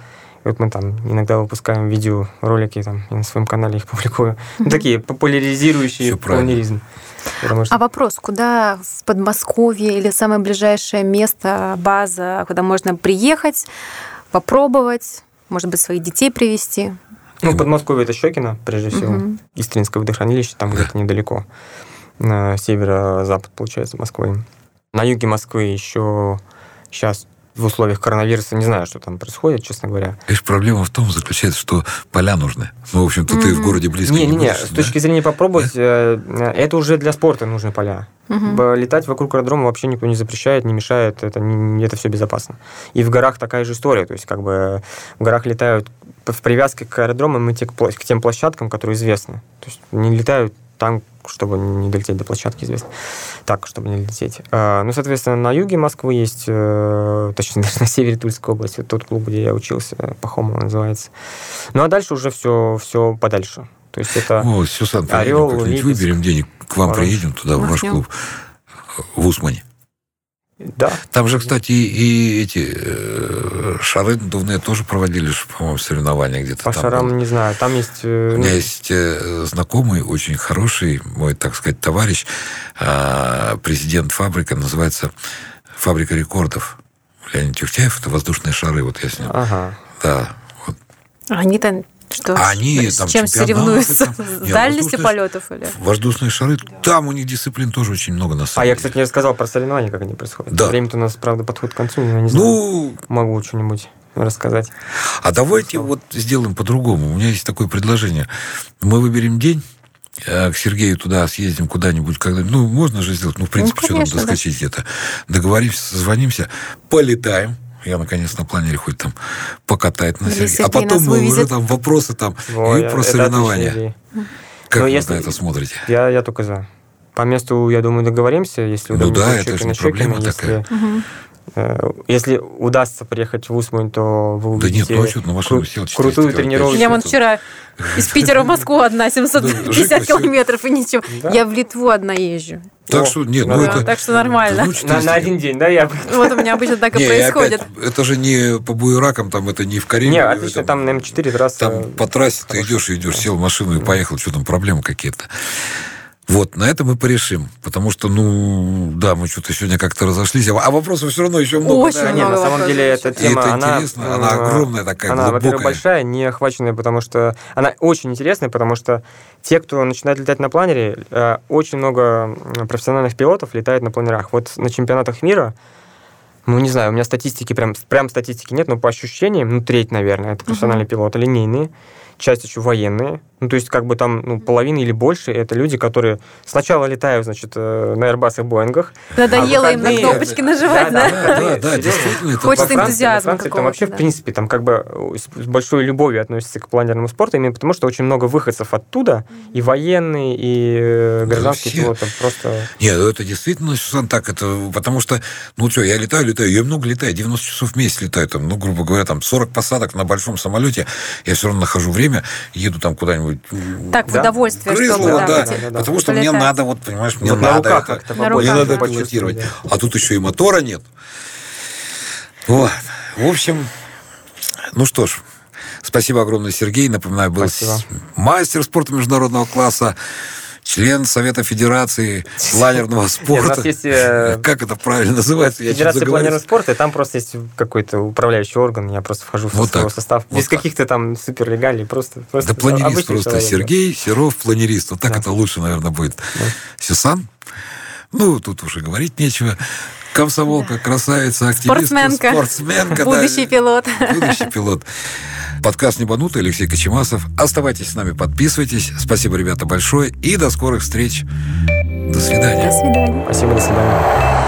И вот мы там иногда выпускаем видеоролики, там, я на своем канале их [laughs] публикую. Mm-hmm. такие популяризирующие планеризм. Что... А вопрос, куда в Подмосковье или самое ближайшее место, база, куда можно приехать, попробовать, может быть, своих детей привести? Ну, в Подмосковье это Щекино, прежде всего. Угу. Истринское водохранилище, там где-то недалеко. На северо-запад, получается, Москвы. На юге Москвы еще сейчас в условиях коронавируса не знаю, что там происходит, честно говоря. Конечно, проблема в том заключается, что поля нужны. Ну, в общем-то, mm-hmm. ты в городе близко не, не, не, С точки зрения попробовать, да? Э, это уже для спорта нужны поля. Mm-hmm. Летать вокруг аэродрома вообще никто не запрещает, не мешает, это, не, это все безопасно. И в горах такая же история, то есть как бы в горах летают в привязке к аэродромам и к тем площадкам, которые известны. То есть не летают там, чтобы не долететь до площадки, известно. Так, чтобы не лететь. А, ну, соответственно, на юге Москвы есть, э, точнее, [laughs] даже на севере Тульской области, тот клуб, где я учился, Пахомов называется. Ну, а дальше уже все, все подальше. То есть это О, Сюсан, Орел, выберем денег, к вам Воронеж. приедем туда, в ваш клуб, в Усмане. Да. Там же, кстати, и эти э, шары надувные тоже проводили, по-моему, соревнования где-то. По там, шарам не знаю. Там есть... Э, У меня есть э, знакомый, очень хороший, мой, так сказать, товарищ, э, президент фабрика, называется «Фабрика рекордов». Леонид Тюхтяев, это воздушные шары, вот я с ним. Ага. Да. Вот. Они там Что а они с там чем соревнуются? Там, [laughs] с дальностью полетов или? Воздушные шары, там у них дисциплин тоже очень много на самом А я, кстати, не рассказал про соревнования, как они происходят. Да. Время-то у нас, правда, подходит к концу, я не знаю. Ну, могу что-нибудь рассказать. А давайте вот сделаем по-другому. У меня есть такое предложение. Мы выберем день, к Сергею туда съездим куда-нибудь, когда... Ну, можно же сделать, ну, в принципе, ну, конечно, что там доскочить да. где-то. Договоримся, созвонимся, полетаем. Я, наконец, на планере хоть там покатает на Сергея. А потом мы уже там вопросы там Ой, и про соревнования. Как Но вы если... на это смотрите? Я, я только за. По месту, я думаю, договоримся, если Ну да, это же не проблема если... такая. Если удастся приехать в Усмань, то вы увидите да нет, ну, а что, на машину сел, крутую тренировку. Я вот вчера из Питера в Москву одна, 750 километров и ничего. Я в Литву одна езжу. Так что, нет, ну, это... Так что нормально. На, на один день, да, я... Вот у меня обычно так и происходит. это же не по буеракам, там это не в Карелии. Не, отлично, там, наверное, 4 трассы. Там по трассе ты идешь и идешь, сел в машину и поехал, что там, проблемы какие-то. Вот, на это мы порешим. Потому что, ну, да, мы что-то сегодня как-то разошлись. А вопросов все равно еще много. Очень да. много Нет, на самом деле эта тема, это она, интересно, она огромная такая, Она, глубокая. во-первых, большая, не охваченная, потому что... Она очень интересная, потому что те, кто начинает летать на планере, э, очень много профессиональных пилотов летает на планерах. Вот на чемпионатах мира ну, не знаю, у меня статистики, прям, прям статистики нет, но по ощущениям, ну, треть, наверное, это профессиональные uh-huh. пилоты, линейные часть еще военные. Ну, то есть, как бы там ну, половина или больше это люди, которые сначала летают, значит, э, на Airbus и Боингах. Надоело а им на кнопочки нажимать, да? Да, да, действительно. Хочется энтузиазма Там вообще, в принципе, там как бы с большой любовью относятся к планерному спорту, именно потому что очень много выходцев оттуда, и военные, и э, гражданские пилоты. Просто... Нет, ну, это действительно, Сюзан, так, это потому что, ну что, я летаю, летаю, я много летаю, 90 часов в месяц летаю, там, ну, грубо говоря, там 40 посадок на большом самолете, я все равно нахожу время, время, еду там куда-нибудь. Так, в удовольствие. Крызлово, да, да, да, потому что мне надо, вот, понимаешь, мне вот надо это, мне надо пилотировать. А тут еще и мотора нет. Вот. В общем, ну что ж, Спасибо огромное, Сергей. Напоминаю, был Спасибо. мастер спорта международного класса член Совета Федерации [laughs] планерного спорта. Есть, э... [laughs] Как это правильно называется? Федерация планерного спорта, и там просто есть какой-то управляющий орган, я просто вхожу в вот состав. Вот Без каких-то там суперлегалей, просто, просто Да планерист просто. Человек, Сергей Серов, планерист. Вот так да. это лучше, наверное, будет. Да. Сюсан? Ну, тут уже говорить нечего. Комсомолка, красавица, активистка, спортсменка, спортсменка будущий да, пилот. Будущий пилот. Подкаст «Небанутый», Алексей Кочемасов. Оставайтесь с нами, подписывайтесь. Спасибо, ребята, большое. И до скорых встреч. До свидания. До свидания. Спасибо, до свидания.